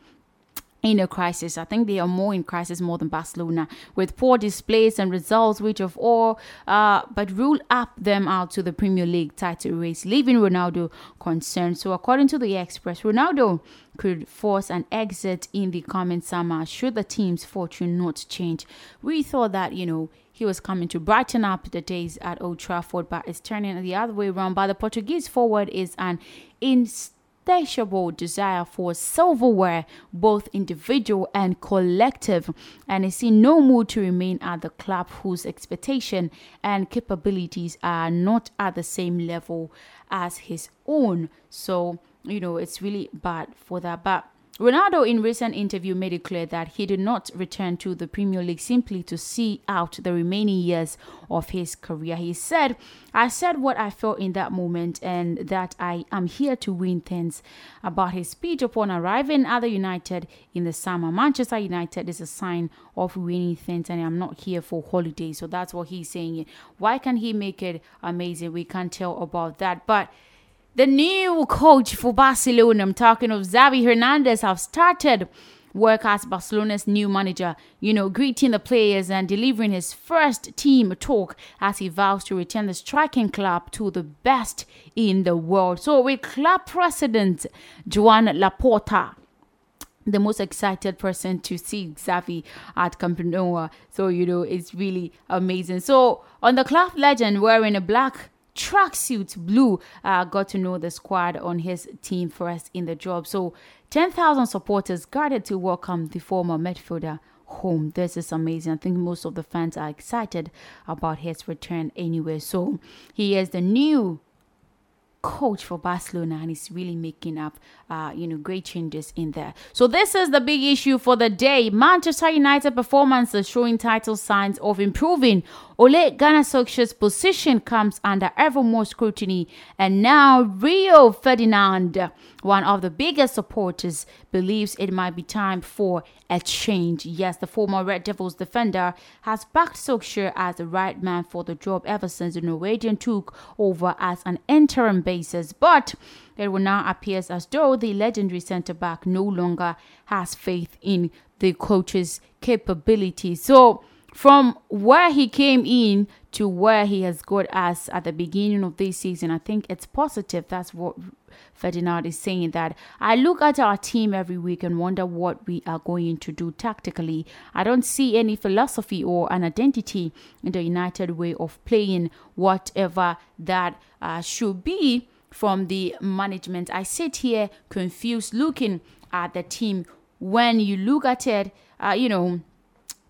in a crisis. I think they are more in crisis more than Barcelona, with poor displays and results which of all uh, but rule up them out to the Premier League title race, leaving Ronaldo concerned. So, according to the Express, Ronaldo could force an exit in the coming summer should the team's fortune not change. We thought that, you know, he was coming to brighten up the days at Old Trafford, but it's turning the other way around. But the Portuguese forward is an instant insatiable desire for silverware, both individual and collective, and is in no mood to remain at the club whose expectation and capabilities are not at the same level as his own. So, you know, it's really bad for that. But Ronaldo, in recent interview, made it clear that he did not return to the Premier League simply to see out the remaining years of his career. He said, "I said what I felt in that moment, and that I am here to win things." About his speech upon arriving at the United in the summer, Manchester United is a sign of winning things, and I'm not here for holidays. So that's what he's saying. Why can he make it amazing? We can't tell about that, but. The new coach for Barcelona, I'm talking of Xavi Hernandez, have started work as Barcelona's new manager, you know, greeting the players and delivering his first team talk as he vows to return the striking club to the best in the world. So, with club president Joan Laporta, the most excited person to see Xavi at Camp Nou. So, you know, it's really amazing. So, on the club legend wearing a black tracksuit blue uh, got to know the squad on his team first in the job. So 10,000 supporters gathered to welcome the former midfielder home. This is amazing. I think most of the fans are excited about his return anyway. So he is the new coach for Barcelona and he's really making up, uh, you know, great changes in there. So this is the big issue for the day. Manchester United performances showing title signs of improving. Ole Gunnar Solskjaer's position comes under ever more scrutiny, and now Rio Ferdinand, one of the biggest supporters, believes it might be time for a change. Yes, the former Red Devils defender has backed Solskjaer as the right man for the job ever since the Norwegian took over as an interim basis, but it will now appears as though the legendary centre back no longer has faith in the coach's capability. So from where he came in to where he has got us at the beginning of this season, I think it's positive. That's what Ferdinand is saying. That I look at our team every week and wonder what we are going to do tactically. I don't see any philosophy or an identity in the United way of playing, whatever that uh, should be from the management. I sit here confused looking at the team. When you look at it, uh, you know,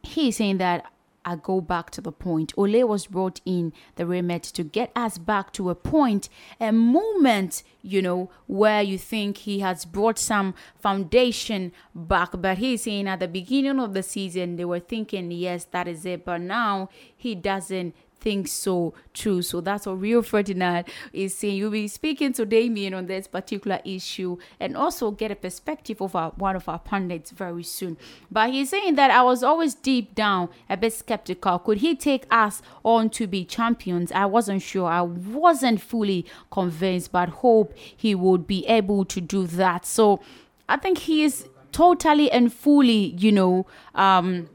he's saying that I go back to the point. Ole was brought in the remit to get us back to a point, a moment, you know, where you think he has brought some foundation back. But he's saying at the beginning of the season, they were thinking, yes, that is it. But now he doesn't think so true. So that's what Rio Ferdinand is saying. You'll be speaking to Damien on this particular issue and also get a perspective of our, one of our pundits very soon. But he's saying that I was always deep down a bit skeptical. Could he take us on to be champions? I wasn't sure. I wasn't fully convinced, but hope he would be able to do that. So I think he is totally and fully, you know, um,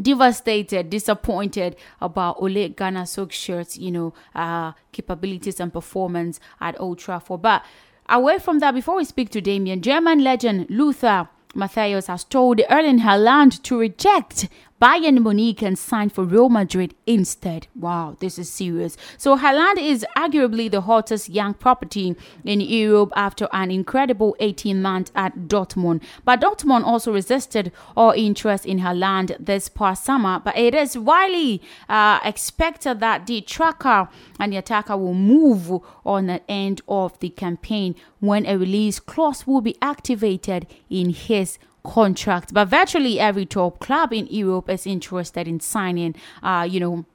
devastated, disappointed about Ole Gunnar Solskjaer's, you know, uh, capabilities and performance at Old Trafford. But away from that, before we speak to Damien, German legend Lothar Matthäus has told Erling Haaland to reject Bayern Munich and signed for Real Madrid instead. Wow, this is serious. So Haaland is arguably the hottest young property in Europe after an incredible 18 months at Dortmund. But Dortmund also resisted all interest in Haaland this past summer. But it is widely uh, expected that the tracker and the attacker will move on the end of the campaign when a release clause will be activated in his contract. But virtually every top club in Europe is interested in signing, uh, you know,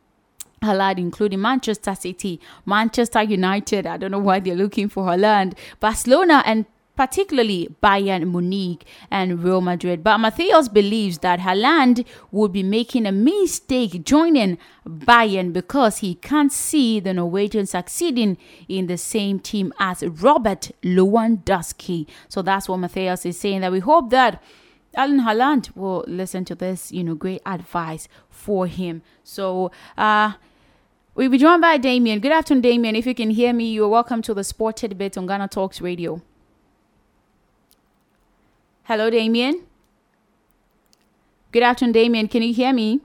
Haaland, including Manchester City, Manchester United. I don't know why they're looking for Haaland, Barcelona, and particularly Bayern Munich and Real Madrid. But Matthäus believes that Haaland would be making a mistake joining Bayern because he can't see the Norwegian succeeding in the same team as Robert Lewandowski. So that's what Matthäus is saying that we hope that Erling Haaland will listen to this, you know, great advice for him. So, uh, we'll be joined by Damien. Good afternoon, Damien. If you can hear me, you're welcome to the Sport Tidbit on Ghana Talks Radio. Hello, Damien. Good afternoon, Damien. Can you hear me?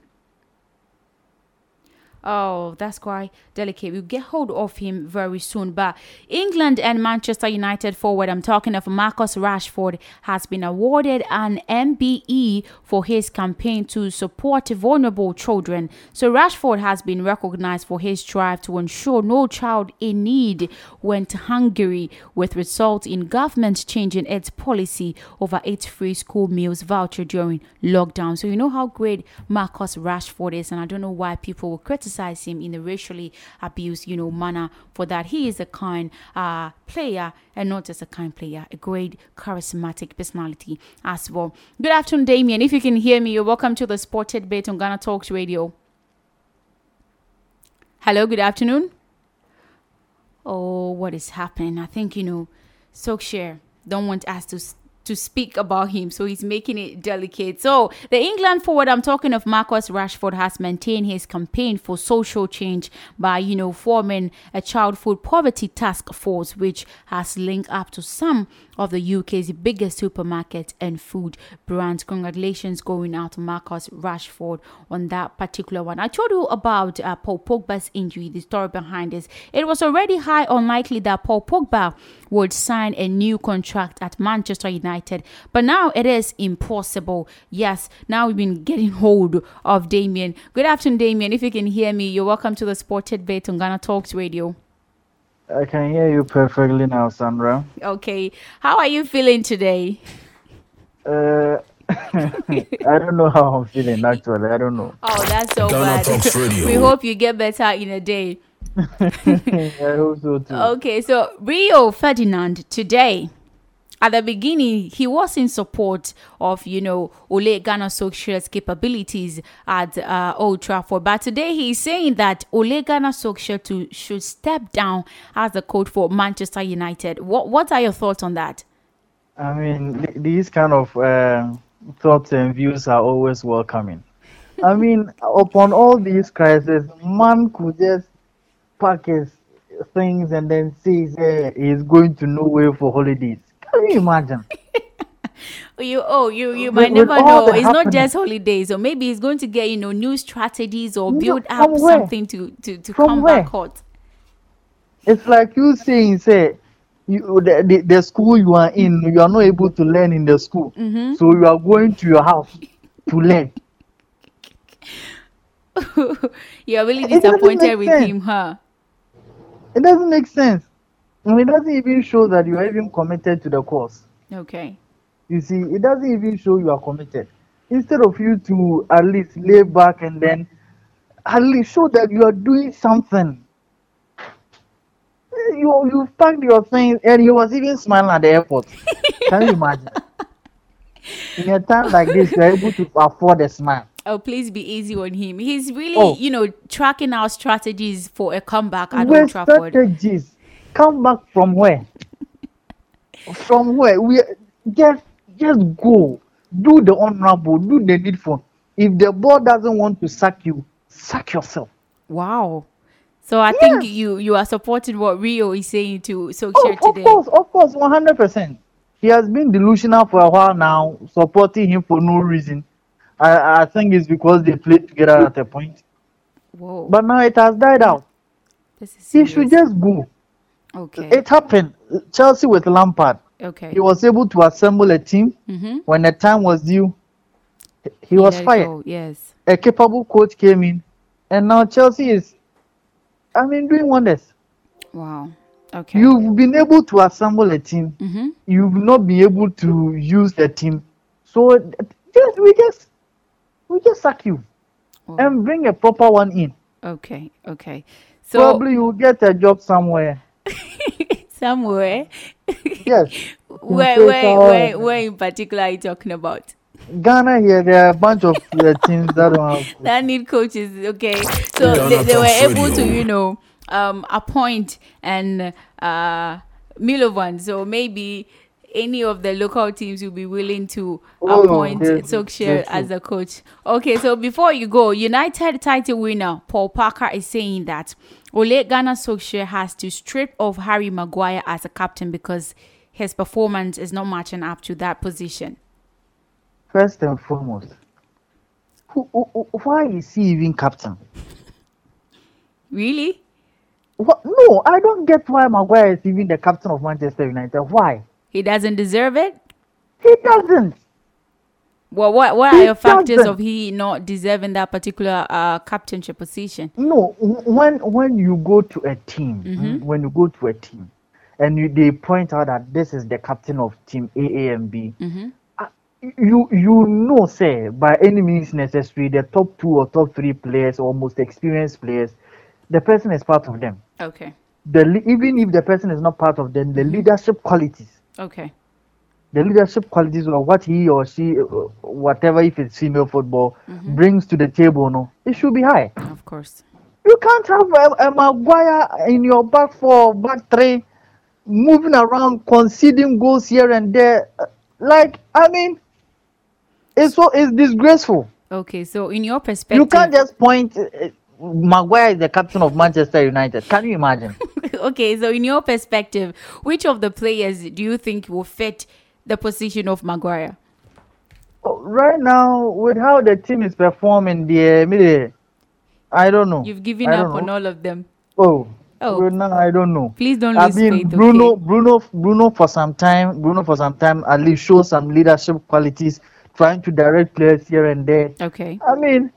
Oh, that's quite delicate. We'll get hold of him very soon. But England and Manchester United forward, I'm talking of Marcus Rashford, has been awarded an MBE for his campaign to support vulnerable children. So Rashford has been recognized for his drive to ensure no child in need went hungry, with result in government changing its policy over its free school meals voucher during lockdown. So you know how great Marcus Rashford is, and I don't know why people will criticize criticize him in a racially abused, you know, manner for that. He is a kind uh, player and not just a kind player, a great charismatic personality as well. Good afternoon, Damien. If you can hear me, you're welcome to the Sport Tidbit on Ghana Talks Radio. Hello, good afternoon. Oh, what is happening? I think, you know, Solskjaer don't want us to to speak about him. So he's making it delicate. So the England forward, I'm talking of Marcus Rashford, has maintained his campaign for social change by, you know, forming a child food poverty task force, which has linked up to some of the UK's biggest supermarket and food brands. Congratulations going out to Marcus Rashford on that particular one. I told you about uh, Paul Pogba's injury, the story behind this. It was already high unlikely that Paul Pogba would sign a new contract at Manchester United, but now it is impossible. Yes, now we've been getting *laughs* hold of Damien. Good afternoon, Damien. If you can hear me, you're welcome to the Sport Tidbit on Ghana Talks Radio. I can hear you perfectly now, Sandra. Okay. How are you feeling today? Uh, *laughs* I don't know how I'm feeling actually. I don't know. Oh, that's so Ghana bad. *laughs* We hope you get better in a day. *laughs* I hope so too. Okay, so Rio Ferdinand today, at the beginning, he was in support of, you know, Ole Gunnar Solskjaer's capabilities at uh, Old Trafford. But today he's saying that Ole Gunnar Solskjaer should step down as the coach for Manchester United. What What are your thoughts on that? I mean, th- these kind of uh, thoughts and views are always welcoming. I mean, *laughs* upon all these crises, man could just pack his things and then say he's going to nowhere for holidays. Can you imagine? *laughs* You oh you you might with never know. It's not just holidays, or maybe he's going to get you know new strategies or No, build up where? something to to to From come where? back hot. It's like you saying, say, you the, the, the school you are in, you are not able to learn in the school, Mhm. so you are going to your house to learn. *laughs* *laughs* You're really disappointed with sense. him, huh? It doesn't make sense. It doesn't even show that you are even committed to the course. Okay. You see, it doesn't even show you are committed. Instead of you to at least lay back and then at least show that you are doing something. You you packed your things and he was even smiling at the airport. *laughs* Can you imagine? In a time like this, you're able to afford a smile. Oh, please be easy on him. He's really, Oh. you know, tracking our strategies for a comeback at Where Old Trafford. strategies come back from where? from where? We just just go. Do the honorable, do the needful. If the board doesn't want to sack you, sack yourself. Wow. So I think you you are supporting what Rio is saying to Solskjaer oh, Of today. course, of course, one hundred percent. He has been delusional for a while now, supporting him for no reason. I, I think it's because they played together at a point. Whoa. But now it has died out. This is He should just go. Okay. It happened. Chelsea with Lampard. Okay. He was able to assemble a team Mhm. when the time was due. He was fired. go, Yes. A capable coach came in, and now Chelsea is, I mean, doing wonders. Wow. Okay. You've been able to assemble a team. Mhm. You've not been able to use the team. So just we just we just sack you and bring a proper one in. Okay. Okay. So Probably you'll get a job somewhere. *laughs* somewhere. Yes. *laughs* where In where Africa, where where in particular are you talking about? Ghana here, there are a bunch of uh, teams that don't have *laughs* that need coaches. Okay, so Ghana they, they were Talks able to, you know, um, appoint and uh, Milovan. So maybe any of the local teams will be willing to Oh, appoint yes, as the coach. Okay, so before you go, United title winner Paul Parker is saying that Ole Gunnar Solskjaer has to strip off Harry Maguire as a captain because his performance is not matching up to that position. First and foremost, who, who, who- why is he even captain? Really? What? No, I don't get why Maguire is even the captain of Manchester United. Why? He doesn't deserve it? He doesn't. Well, what what He are your factors doesn't. of he not deserving that particular uh, captainship position? No, when when you go to a team, Mhm. when you go to a team, and you, they point out that this is the captain of team A, A, and B, Mm-hmm. you you know, say by any means necessary, the top two or top three players or most experienced players, the person is part of them. Okay. The even if the person is not part of them, the leadership qualities, Okay. the leadership qualities of what he or she, uh, whatever if it's female football, Mhm. brings to the table, no, it should be high. Of course. You can't have a, a Maguire in your back four, back three, moving around, conceding goals here and there. Uh, Like, I mean, it's so it's disgraceful. Okay. So in your perspective, You can't just point. Uh, uh, Maguire is the captain of Manchester United. Can you imagine? *laughs* okay. So in your perspective, which of the players do you think will fit the position of Maguire? Oh, right now, with how the team is performing, the I don't know. You've given up don't on all of them. Oh, Oh. now I don't know. Please don't I lose mean, faith. Bruno, okay? Bruno, Bruno, for some time, Bruno, for some time, at least show some leadership qualities, trying to direct players here and there. Okay. I mean,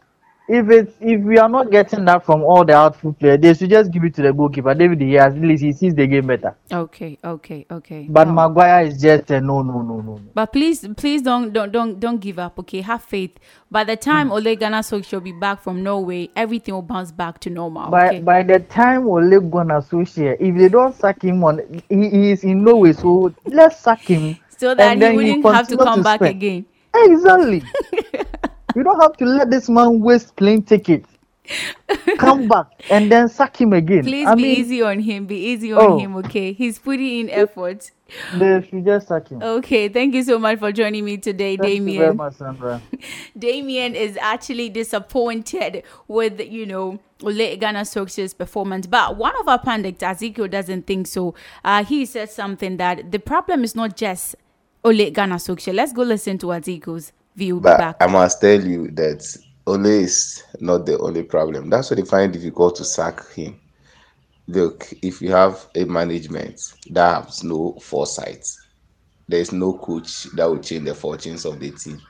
if it's if we are not getting that from all the outfield players, they should just give it to the goalkeeper. David De Gea, at least he sees the game better. Okay, okay, okay. But Oh. Maguire is just a no, no, no, no. But please, please don't don't don't don't give up. Okay, have faith. By the time Hmm. Ole Gunnar Solskjaer will be back from Norway, everything will bounce back to normal. By okay. by the time Ole Gunnar Solskjaer, if they don't sack him on, he, he is in Norway, so let's sack him. *laughs* so that he wouldn't have to come back spend. again. Exactly. *laughs* you don't have to let this man waste plane tickets. Come back and then sack him again. Please I be mean, easy on him. Be easy on Oh. him. Okay, he's putting in effort. they should just sack him. Okay, thank you so much for joining me today, Thank you very Damien. much, Sandra. *laughs* Damien is actually disappointed with, you know, Ole Gunnar Solskjaer's performance. But one of our pundits, Ezekiel, doesn't think so. Uh, he said something that the problem is not just Ole Gunnar Solskjaer. Let's go listen to Ezekiel's view. But back. I must tell you that Ole is not the only problem. That's why they find it difficult to sack him. Look, if you have a management that has no foresight, there's no coach that will change the fortunes of the team.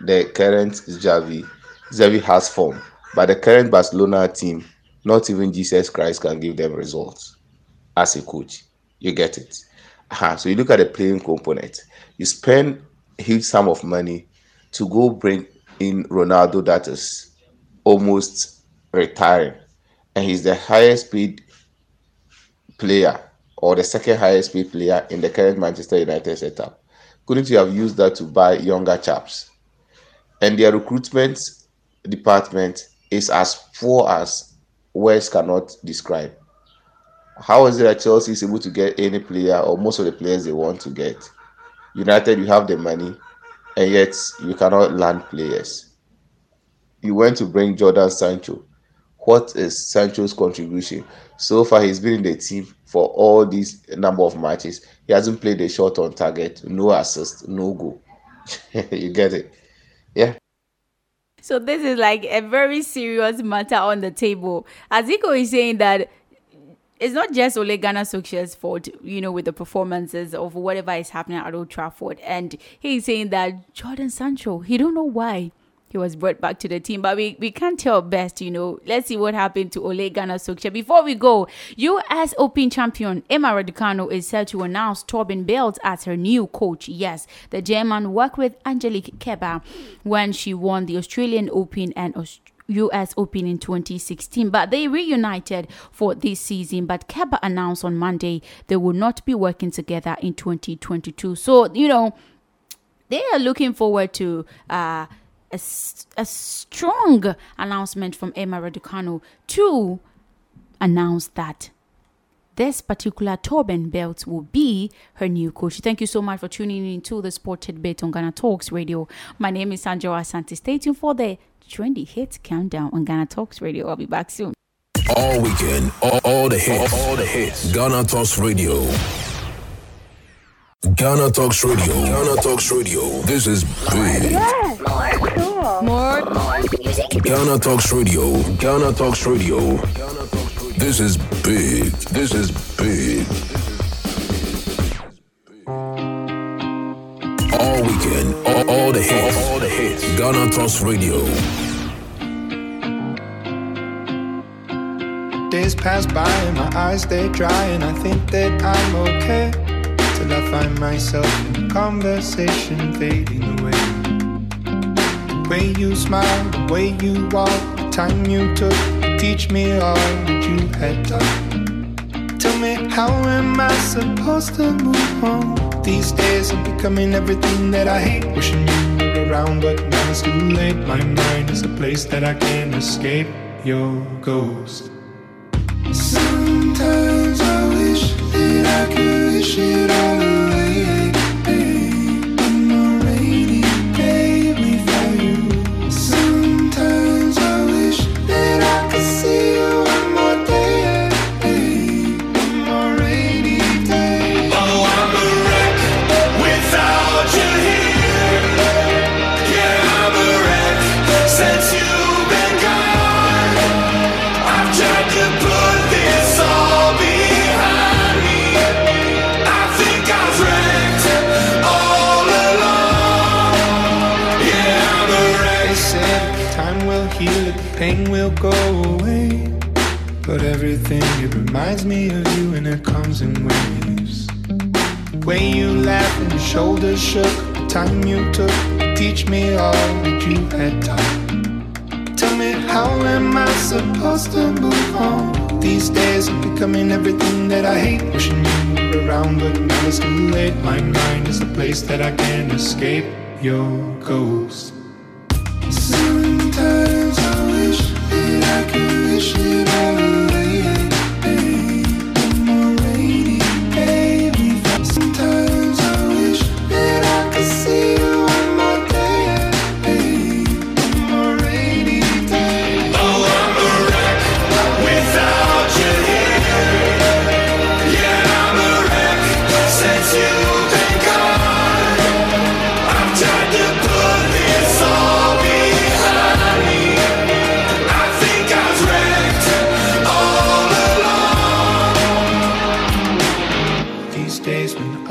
The current Xavi, Xavi has form, but the current Barcelona team, not even Jesus Christ can give them results as a coach. You get it? Uh-huh. So you look at the playing component. You spend a huge sum of money to go bring in Ronaldo that is almost retiring, and he's the highest paid player or the second highest paid player in the current Manchester United setup. Couldn't you have used that to buy younger chaps? And their recruitment department is as poor as words cannot describe. How is it that Chelsea is able to get any player or most of the players they want to get? United, you have the money, and yet you cannot land players. You went to bring Jordan Sancho. What is Sancho's contribution? So far, he's been in the team for all these number of matches. He hasn't played a shot on target, no assist, no goal. *laughs* you get it? Yeah. So this is like a very serious matter on the table. Ezekiel is saying that it's not just Ole Gunnar Solskjaer's fault, you know, with the performances of whatever is happening at Old Trafford, and he's saying that Jordan Sancho, he don't know why he was brought back to the team, but we, we can't tell best, you know. Let's see what happened to Ole Gunnar Solskjaer. Before we go, U.S. Open champion Emma Raducanu is set to announce Torben Beltz as her new coach. Yes, the German worked with Angelique Kerber when she won the Australian Open and Aus- US Open in 2016, but they reunited for this season. But Kerber announced on Monday they will not be working together in 2022. So, you know, they are looking forward to uh, a, a strong announcement from Emma Raducanu to announce that this particular Torben Belt will be her new coach. Thank you so much for tuning in to the Sport Tidbit on Ghana Talks Radio. My name is Sandra Asante. Stay tuned for the trendy hit countdown on Ghana Talks Radio. I'll be back soon. All weekend, all, all the hits, all the hits. Ghana Talks Radio. Ghana Talks Radio. Ghana Talks Radio. This is big. More, music. Ghana Talks Radio. Ghana Talks Radio. This is big. This is big. Ghana Talks Radio. Days pass by and my eyes stay dry, and I think that I'm okay. Till I find myself in conversation fading away. The way you smile, the way you walk, the time you took to teach me all that you had done. Tell me, how am I supposed to move on? These days I'm becoming everything that I hate. Wishing you were around, but now it's too late. My mind is a place that I can't escape your ghost. Sometimes I wish that I could wish it all everything. It reminds me of you and it comes in waves. Way you laughed and your shoulders shook. The time you took to teach me all that you had taught. Tell me, how am I supposed to move on? These days I'm becoming everything that I hate. Wishing you were around, but now it's too late. My mind is the place that I can't escape your ghost. Sometimes I wish that I could wish it all away.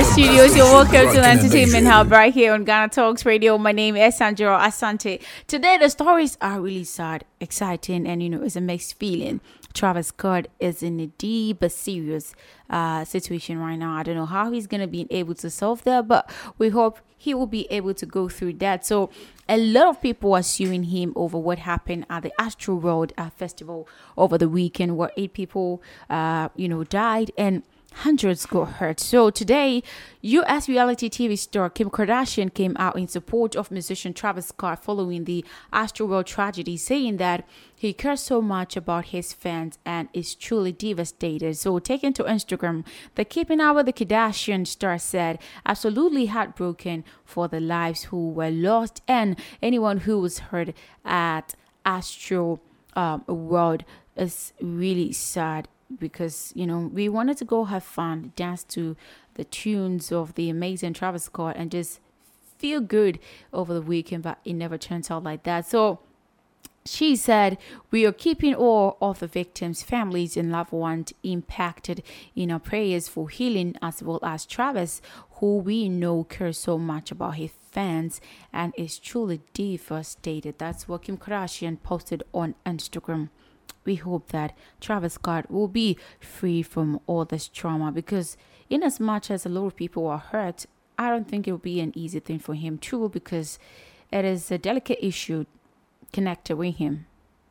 The studios. You're welcome to the Entertainment Hub right here on Ghana Talks Radio. My name is Sandro Asante. Today, the stories are really sad, exciting, and you know, it's a mixed feeling. Travis Scott is in a deep but serious uh, situation right now. I don't know how he's going to be able to solve that, but we hope he will be able to go through that. So, a lot of people are suing him over what happened at the Astroworld uh, Festival over the weekend, where eight people, uh, you know, died and hundreds got hurt. So today, US reality TV star Kim Kardashian came out in support of musician Travis Scott following the Astroworld tragedy, saying that he cares so much about his fans and is truly devastated. So taken to Instagram, the Keeping Up with the Kardashian star said, absolutely heartbroken for the lives who were lost and anyone who was hurt at Astro um, World is really sad because you know we wanted to go have fun, dance to the tunes of the amazing Travis Scott, and just feel good over the weekend. But it never turns out like that. So she said, We are keeping all of the victims' families and loved ones impacted in our prayers for healing, as well as Travis, who we know cares so much about his fans and is truly devastated. That's what Kim Kardashian posted on Instagram we hope that Travis Scott will be free from all this trauma because, in as much as a lot of people are hurt, I don't think it will be an easy thing for him too because it is a delicate issue connected with him.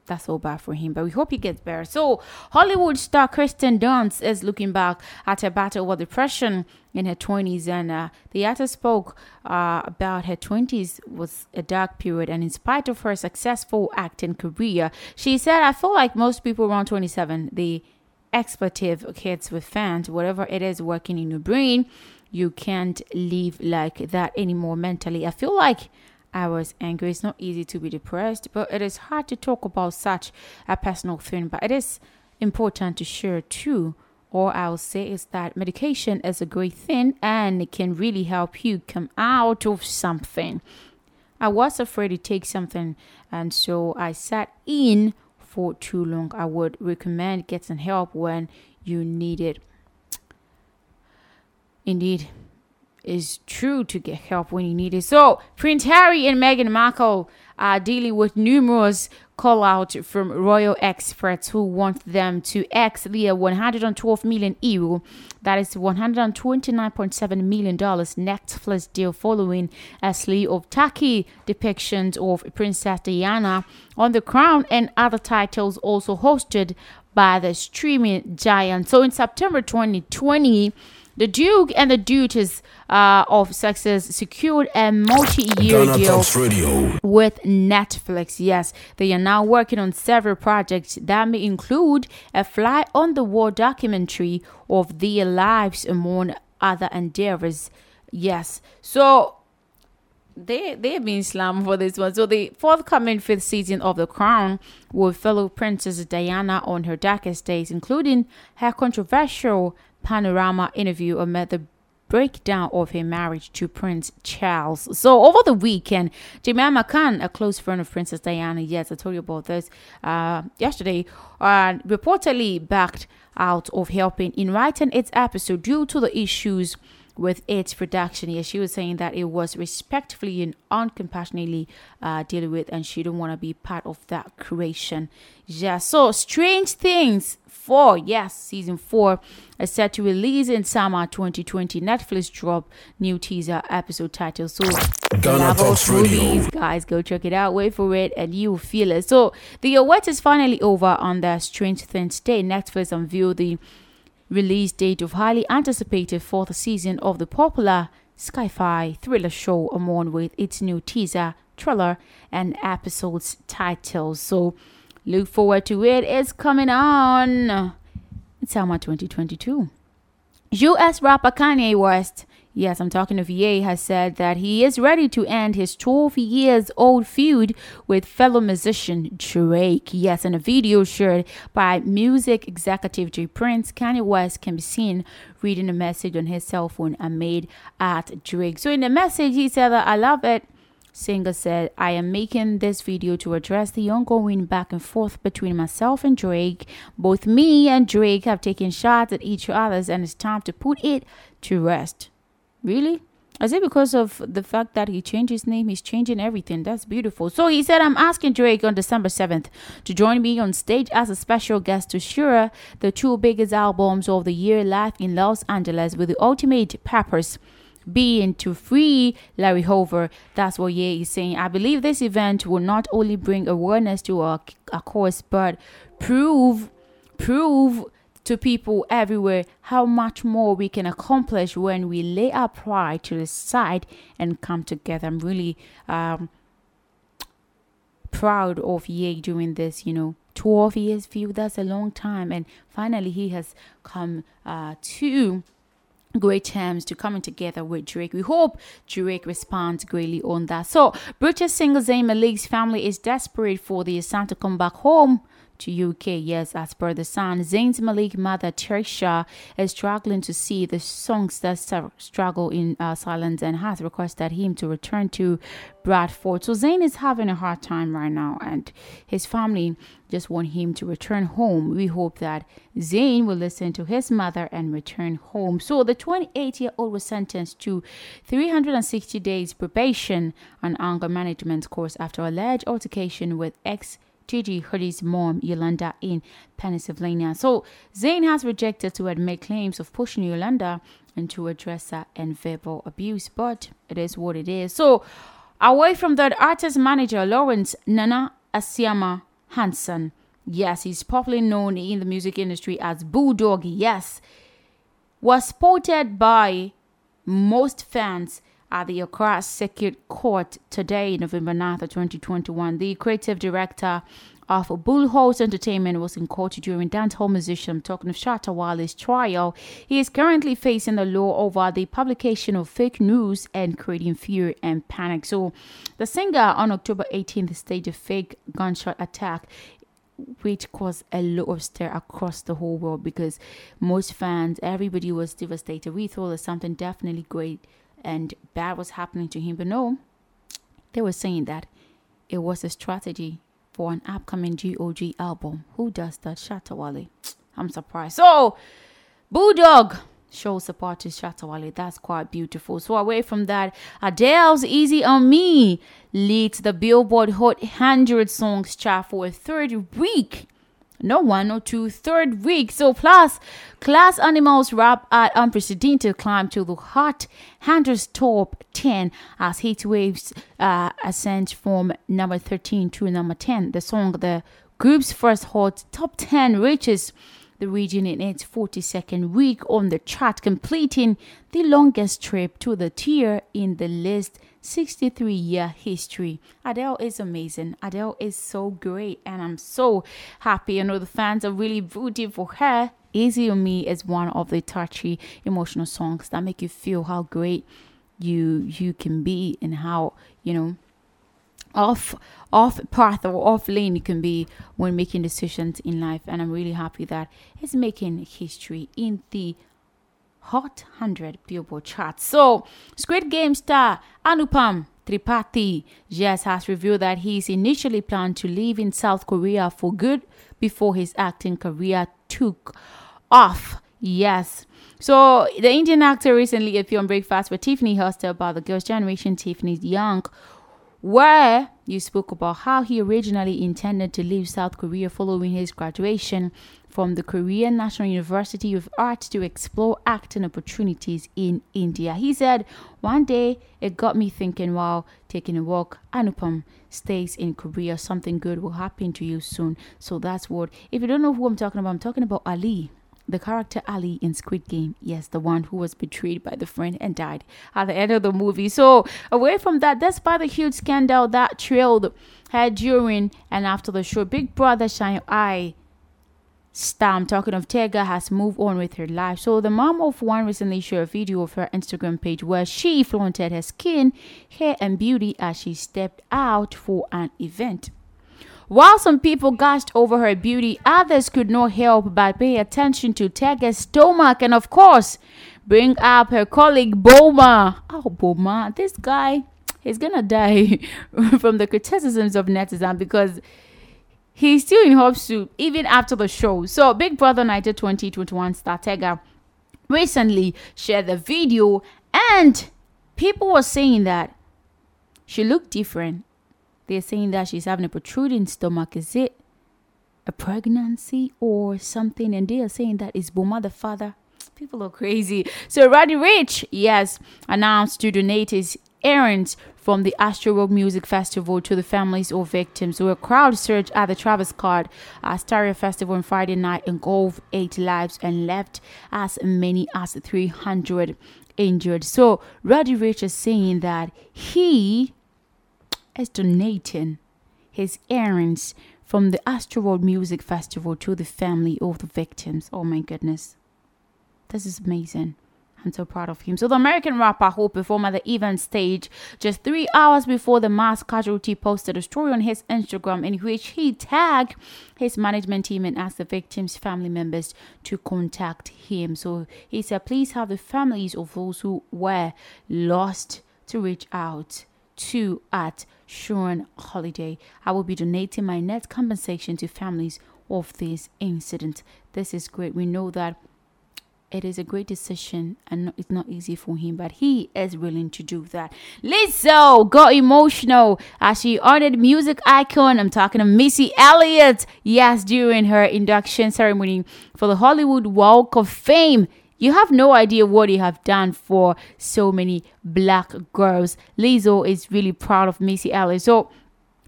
That's all bad for him, but we hope he gets better. So, Hollywood star Kirsten Dunst is looking back at her battle with depression in her 20s, and uh, the actress spoke uh, about her 20s was a dark period, and in spite of her successful acting career, she said, "I feel like most people around 27, the expletive hits with fans, whatever it is working in your brain, you can't live like that anymore mentally. I feel like." I was angry. It's not easy to be depressed, but it is hard to talk about such a personal thing. But it is important to share too. All I'll say is that medication is a great thing and it can really help you come out of something. I was afraid to take something, and so I sat in for too long. I would recommend getting help when you need it. Indeed, it's true to get help when you need it. So, Prince Harry and Meghan Markle are dealing with numerous call out from royal experts who want them to ex the 112 million euro, that is 129.7 million dollars Netflix deal following a slew of tacky depictions of Princess Diana on the crown and other titles also hosted by the streaming giant. So in September 2020, the Duke and the Duchess uh, of Sussex secured a multi-year Ghana deal with Netflix. Yes, they are now working on several projects that may include a fly on the wall documentary of their lives among other endeavors. Yes, so they they have been slammed for this one. So the forthcoming fifth season of The Crown will follow Princess Diana on her darkest days, including her controversial panorama interview amid the breakdown of her marriage to Prince Charles. So over the weekend, Jemima Khan, a close friend of Princess Diana, yes, I told you about this uh, yesterday, uh, reportedly backed out of helping in writing its episode due to the issues with its production. Yes, she was saying that it was respectfully and uncompassionately uh, dealt with, and she didn't want to be part of that creation. Yeah, so strange things four, yes, season four is set to release in summer 2020. Netflix drop new teaser episode title. So Ghana love Talks all Radio. movies, guys, go check it out. Wait for it, and you will feel it. So the await is finally over on the Strange Things Day. Netflix unveiled the release date of highly anticipated fourth season of the popular sci-fi thriller show along with its new teaser, trailer, and episodes titles. So look forward to it. It's coming on. in summer 2022. US rapper Kanye West, yes, I'm talking of Ye, has said that he is ready to end his 12 years old feud with fellow musician Drake. Yes, in a video shared by music executive J Prince, Kanye West can be seen reading a message on his cell phone and made at Drake. So in the message, he said that I love it. Singer said, I am making this video to address the ongoing back and forth between myself and Drake. Both me and Drake have taken shots at each other, and it's time to put it to rest. Really? Is it because of the fact that he changed his name? He's changing everything. That's beautiful. So he said, I'm asking Drake on December 7th to join me on stage as a special guest to share the two biggest albums of the year live in Los Angeles with the ultimate purpose being to free Larry Hoover. That's what Ye is saying. I believe this event will not only bring awareness to our, our cause, but prove prove to people everywhere how much more we can accomplish when we lay our pride to the side and come together. I'm really um, proud of Ye doing this, you know. 12 years view, that's a long time. And finally, he has come uh, to great terms to coming together with Drake. We hope Drake responds greatly on that. So, British singer Zayn Malik's family is desperate for the son to come back home to UK. Yes, as per the Sun, Zayn's Malik mother Trisha is struggling to see the songs that str- struggle in uh, silence and has requested him to return to Bradford. So Zayn is having a hard time right now, and his family just want him to return home. We hope that Zayn will listen to his mother and return home. So the 28 year old was sentenced to 360 days probation and anger management course after alleged altercation with ex Gigi Hadid's mom, Yolanda, in Pennsylvania. So Zayn has rejected to admit claims of pushing Yolanda into a dresser and verbal abuse, but it is what it is. So away from that, artist manager Lawrence Nana Asiamah Hansen. Yes, he's popularly known in the music industry as Bulldog. Yes, was spotted by most fans at the Accra Circuit Court today, November 9th, 2021. The creative director of Bullhaus Entertainment was in court during dancehall musician I'm talking of trial. He is currently facing the law over the publication of fake news and creating fear and panic. So, the singer on October 18th staged a fake gunshot attack which caused a lot of stir across the whole world because most fans, everybody was devastated. We thought that something definitely great and bad was happening to him, but no, they were saying that it was a strategy for an upcoming GOG album. Who does that? Shatta Wale. I'm surprised. So, Bulldog shows support to Shatta Wale. That's quite beautiful. So, away from that, Adele's Easy on Me leads the Billboard Hot 100 Songs chart for a third week. No one, or two, third week. So plus, Glass Animals rap at unprecedented climb to the Hot 100's top 10 as Heat Waves uh, ascend from number 13 to number 10. The song, the group's first hot top 10, reaches the region in its 42nd week on the chart, completing the longest trip to the tier in the list 63 year history. Adele is amazing. Adele is so great, and I'm so happy. I know the fans are really rooting for her. Easy on Me is one of the touchy, emotional songs that make you feel how great you you can be and how you know off off path or off lane you can be when making decisions in life. And i'm really happy that it's making history in the hot 100 billboard charts. So squid game star anupam tripathi yes has revealed that he's initially planned to live in south korea for good before his acting career took off. Yes. So the indian actor recently appeared on breakfast with tiffany hosted about the girls generation tiffany's young where you spoke about how he originally intended to leave South Korea following his graduation from the Korean National University of Art to explore acting opportunities in India. He said, One day it got me thinking while taking a walk, Anupam stays in Korea, something good will happen to you soon. So that's what, if you don't know who I'm talking about, I'm talking about Ali the character Ali in Squid Game, yes, the one who was betrayed by the friend and died at the end of the movie. So, away from that, despite the huge scandal that trailed her during and after the show, Big Brother Shine Eye star, I'm talking of Tega, has moved on with her life. So, the mom of one recently shared a video of her Instagram page where she flaunted her skin, hair, and beauty as she stepped out for an event. While some people gushed over her beauty, others could not help but pay attention to Tega's stomach and, of course, bring up her colleague Boma. Oh, Boma, this guy, he's gonna die *laughs* from the criticisms of netizens because he's still in hop soup even after the show. So, Big Brother Night 2021 star Tega recently shared the video, and people were saying that she looked different they're saying that she's having a protruding stomach. Is it a pregnancy or something? And they are saying that is Boma the father. *sniffs* People are crazy. So Roddy Ricch, yes, announced to donate his errands from the Astroworld Music Festival to the families of victims. So a crowd surged at the Travis Card uh, Astaria Festival on Friday night engulfed eight lives and left as many as 300 injured. So Roddy Rich is saying that he donating his earnings from the Astroworld Music Festival to the family of the victims. Oh my goodness. This is amazing. I'm so proud of him. So the American rapper who performed at the event stage just three hours before the mass casualty posted a story on his Instagram in which he tagged his management team and asked the victims' family members to contact him. So he said, please have the families of those who were lost to reach out to at Sean Holiday. I will be donating my net compensation to families of this incident. This is great. We know that it is a great decision and it's not easy for him, but he is willing to do that. Lizzo got emotional as she honored music icon. I'm talking to Missy Elliott. Yes, during her induction ceremony for the Hollywood Walk of Fame. You have no idea what you have done for so many black girls. Lizzo is really proud of Missy Elliott. So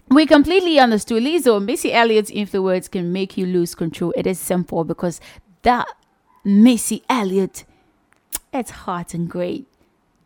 we completely understood Lizzo. Missy Elliott's influence can make you lose control. It is simple because that Missy Elliott, it's hot and great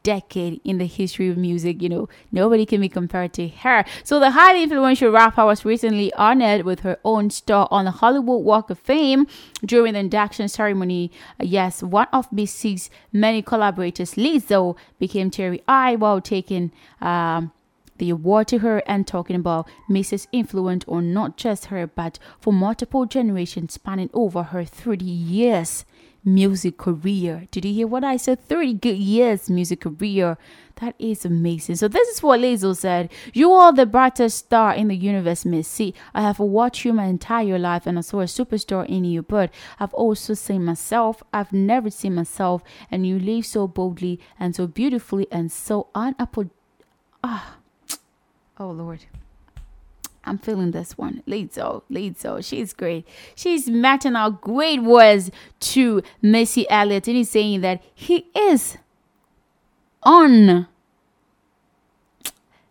decade in the history of music. You know, nobody can be compared to her. So the highly influential rapper was recently honored with her own star on the Hollywood Walk of Fame during the induction ceremony. Uh, yes, one of Missy's many collaborators, Lizzo, became Terry I while taking um, the award to her and talking about Mrs. influence on not just her but for multiple generations spanning over her 30 years music career. Did you hear what I said? 30 good years music career. That is amazing. So this is what Lizzo said. You are the brightest star in the universe, Missy. I have watched you my entire life and I saw a superstar in you, but I've also seen myself. I've never seen myself and you live so boldly and so beautifully and so unapologetic. Ah, oh Lord. I'm feeling this one. Lizzo, Lizzo, she's great. She's matching out great words to Missy Elliott, and he's saying that he is on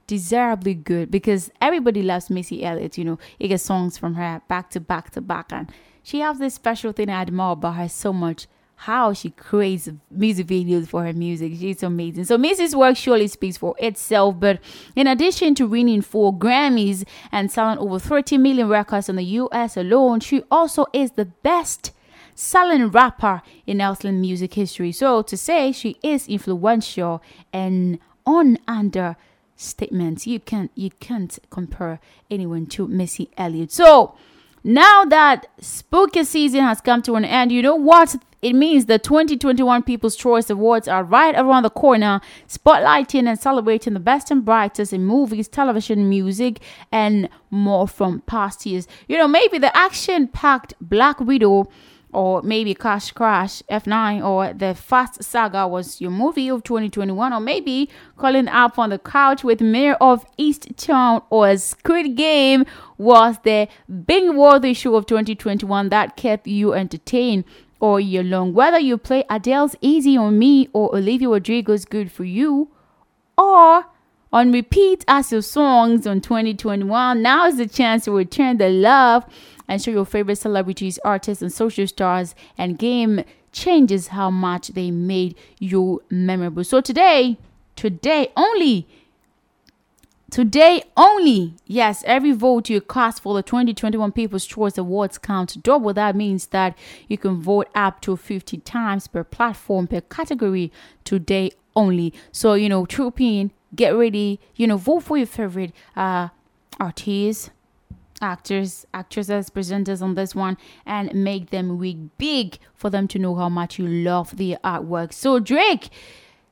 desirably good because everybody loves Missy Elliott. You know, you get songs from her back to back to back, and she has this special thing I admire about her so much. How she creates music videos for her music. She's amazing. So Missy's work surely speaks for itself. But in addition to winning four Grammys and selling over 30 million records in the US alone, she also is the best selling rapper in Elsland music history. So to say she is influential and on under statements, you can't you can't compare anyone to Missy Elliott. So now that spooky season has come to an end, you know what it means? The 2021 People's Choice Awards are right around the corner, spotlighting and celebrating the best and brightest in movies, television, music, and more from past years. You know, maybe the action packed Black Widow or maybe Cash Crash F9 or the Fast Saga was your movie of 2021, or maybe Calling Up on the Couch with Mayor of East Town or Squid Game was the big worthy show of 2021 that kept you entertained all year long. Whether you play Adele's Easy on Me or Olivia Rodrigo's Good for You, or on repeat as your songs on 2021, now is the chance to return the love and show your favorite celebrities, artists, and social stars. And game changes how much they made you memorable. So today, today only. Today only, yes, every vote you cast for the 2021 People's Choice Awards counts double. That means that you can vote up to 50 times per platform per category today only. So, you know, trooping, get ready, you know, vote for your favorite uh artists, actors, actresses, presenters on this one and make them week big for them to know how much you love the artwork. So Drake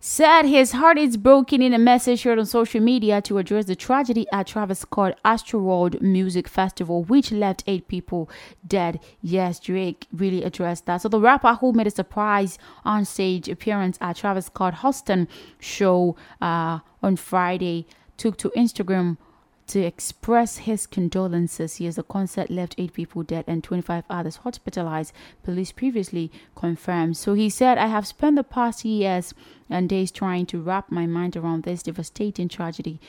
said his heart is broken in a message shared on social media to address the tragedy at Travis Scott Astroworld Music Festival, which left eight people dead. Yes, Drake really addressed that. So the rapper who made a surprise on stage appearance at Travis Scott Houston show uh, on Friday took to Instagram to express his condolences. Yes, the concert left eight people dead and 25 others hospitalized, police previously confirmed. So he said, I have spent the past years and days trying to wrap my mind around this devastating tragedy.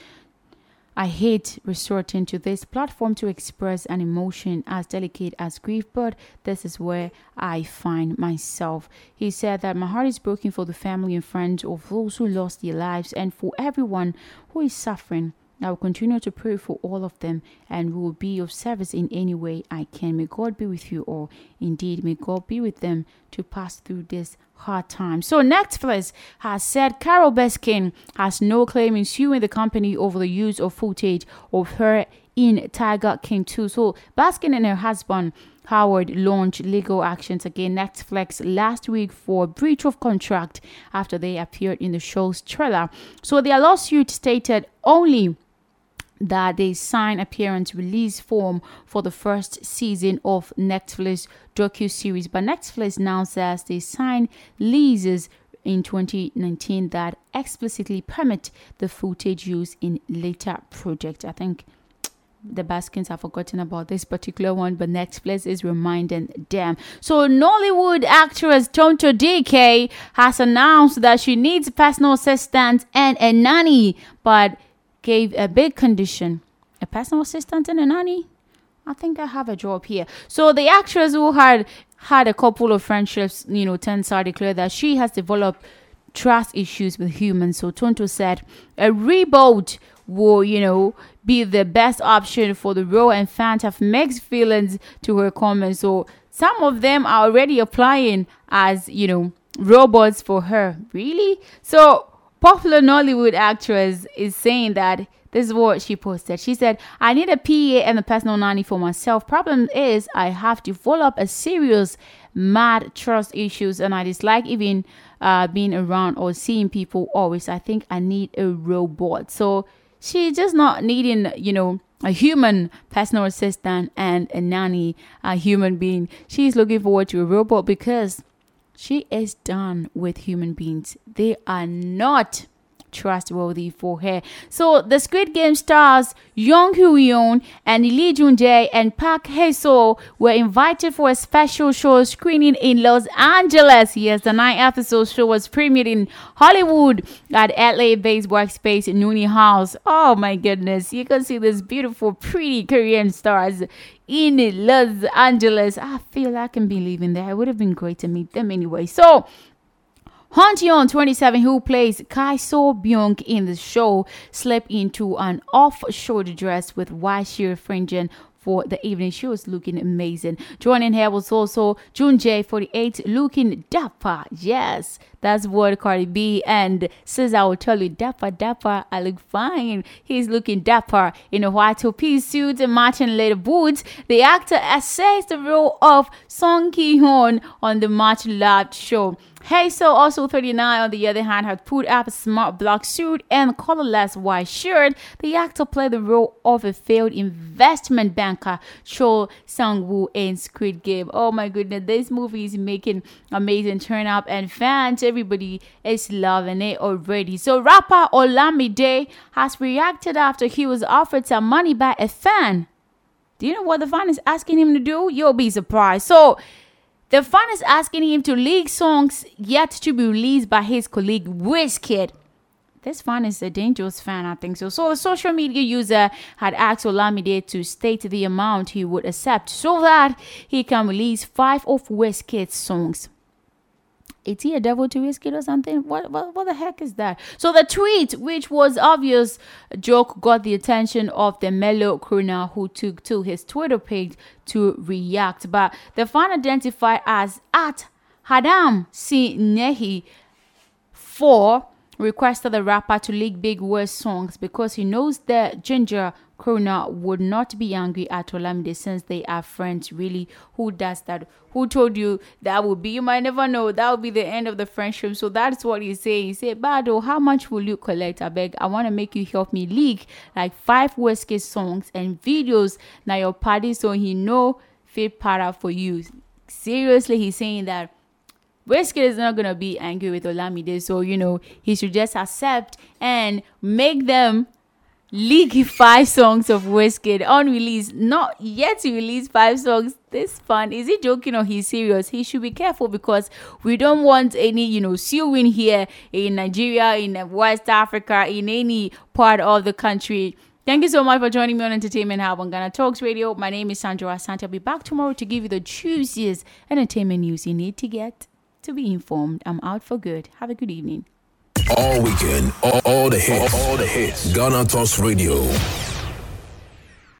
I hate resorting to this platform to express an emotion as delicate as grief, but this is where I find myself. He said that my heart is broken for the family and friends of those who lost their lives and for everyone who is suffering. I will continue to pray for all of them and will be of service in any way I can. May God be with you all. Indeed, may God be with them to pass through this hard time. So Netflix has said Carole Baskin has no claim in suing the company over the use of footage of her in Tiger King 2. So Baskin and her husband Howard launched legal actions against Netflix last week for breach of contract after they appeared in the show's trailer. So their lawsuit stated only that they sign appearance release form for the first season of Netflix docu-series but Netflix now says they sign leases in 2019 that explicitly permit the footage used in later projects. I think the Baskins have forgotten about this particular one, but Netflix is reminding them. So, Nollywood actress Tonto Dikeh has announced that she needs personal assistant and a nanny, but gave a big condition a personal assistant and a nanny. I think I have a job here. So, the actress who had had a couple of friendships, you know, Tensa declared that she has developed trust issues with humans. So Tonto said a reboot will, you know, be the best option for the role and fans have mixed feelings to her comments. So some of them are already applying as, you know, robots for her. Really? So popular Nollywood actress is saying that this is what she posted. She said, I need a PA and a personal nanny for myself. Problem is, I have developed a serious mad trust issues and I dislike even uh, being around or seeing people always. I think I need a robot. So she's just not needing, you know, a human personal assistant and a nanny, a human being. She's looking forward to a robot because she is done with human beings. They are not trustworthy for her. So the Squid Game stars Jung Ho-yeon and Lee Jung-jae and Park Hae-soo were invited for a special show screening in Los Angeles. Yes, the nine episode show was premiered in Hollywood at LA-based workspace NeueHouse. Oh my goodness, you can see these beautiful, pretty Korean stars in Los Angeles. I feel I can be living there. It would have been great to meet them anyway. So Han Yeon, 27, who plays Kai So Byung in the show, slipped into an off-shoulder dress with white sheer fringing for the evening. She was looking amazing. Joining her was also June J48 looking dapper. Yes, that's what Cardi B and SZA will tell you. Dapper, dapper, I look fine. He's looking dapper in a white two-piece suit and matching leather boots. The actor assessed the role of Song Ki-hoon on the Much Loved show. Hazel, also 39, on the other hand, had put up a smart black suit and colorless white shirt. The actor played the role of a failed investment banker, Cho Sang-woo in Squid Game. Oh my goodness, this movie is making amazing turn up and fans, everybody is loving it already. So rapper Olamide has reacted after he was offered some money by a fan. Do you know what the fan is asking him to do? You'll be surprised. So the fan is asking him to leak songs yet to be released by his colleague Wizkid. This fan is a dangerous fan, I think so. So, a social media user had asked Olamide to state the amount he would accept so that he can release five of Wizkid's songs. Is he a devil to Wizkid or something? What, what what the heck is that? So the tweet, which was obvious joke, got the attention of the Mellow crooner who took to his Twitter page to react. But the fan identified as at Hadam Si Nehi four requested the rapper to leak Big Word's songs because he knows that Ginger Krona would not be angry at Olamide since they are friends. Really, who does that? Who told you that would be? You might never know. That would be the end of the friendship. So that's what he's saying. He said, Bado, how much will you collect? I beg. I want to make you help me leak like five Wizkid songs and videos. Now your party, so he know fit para for you. Seriously, he's saying that Wizkid is not gonna be angry with Olamide, so you know he should just accept and make them leak *laughs* five songs of Wizkid unreleased, not yet to release five songs. This fun is he joking or he's serious? He should be careful because we don't want any you know suing here in Nigeria, in West Africa, in any part of the country. Thank you so much for joining me on Entertainment Hub on Ghana Talks Radio. My name is Sandra Asante. I'll be back tomorrow to give you the juiciest entertainment news you need to get to be informed. I'm out for good. Have a good evening. All weekend, all, all the hits, all the hits. Ghana Talks Radio.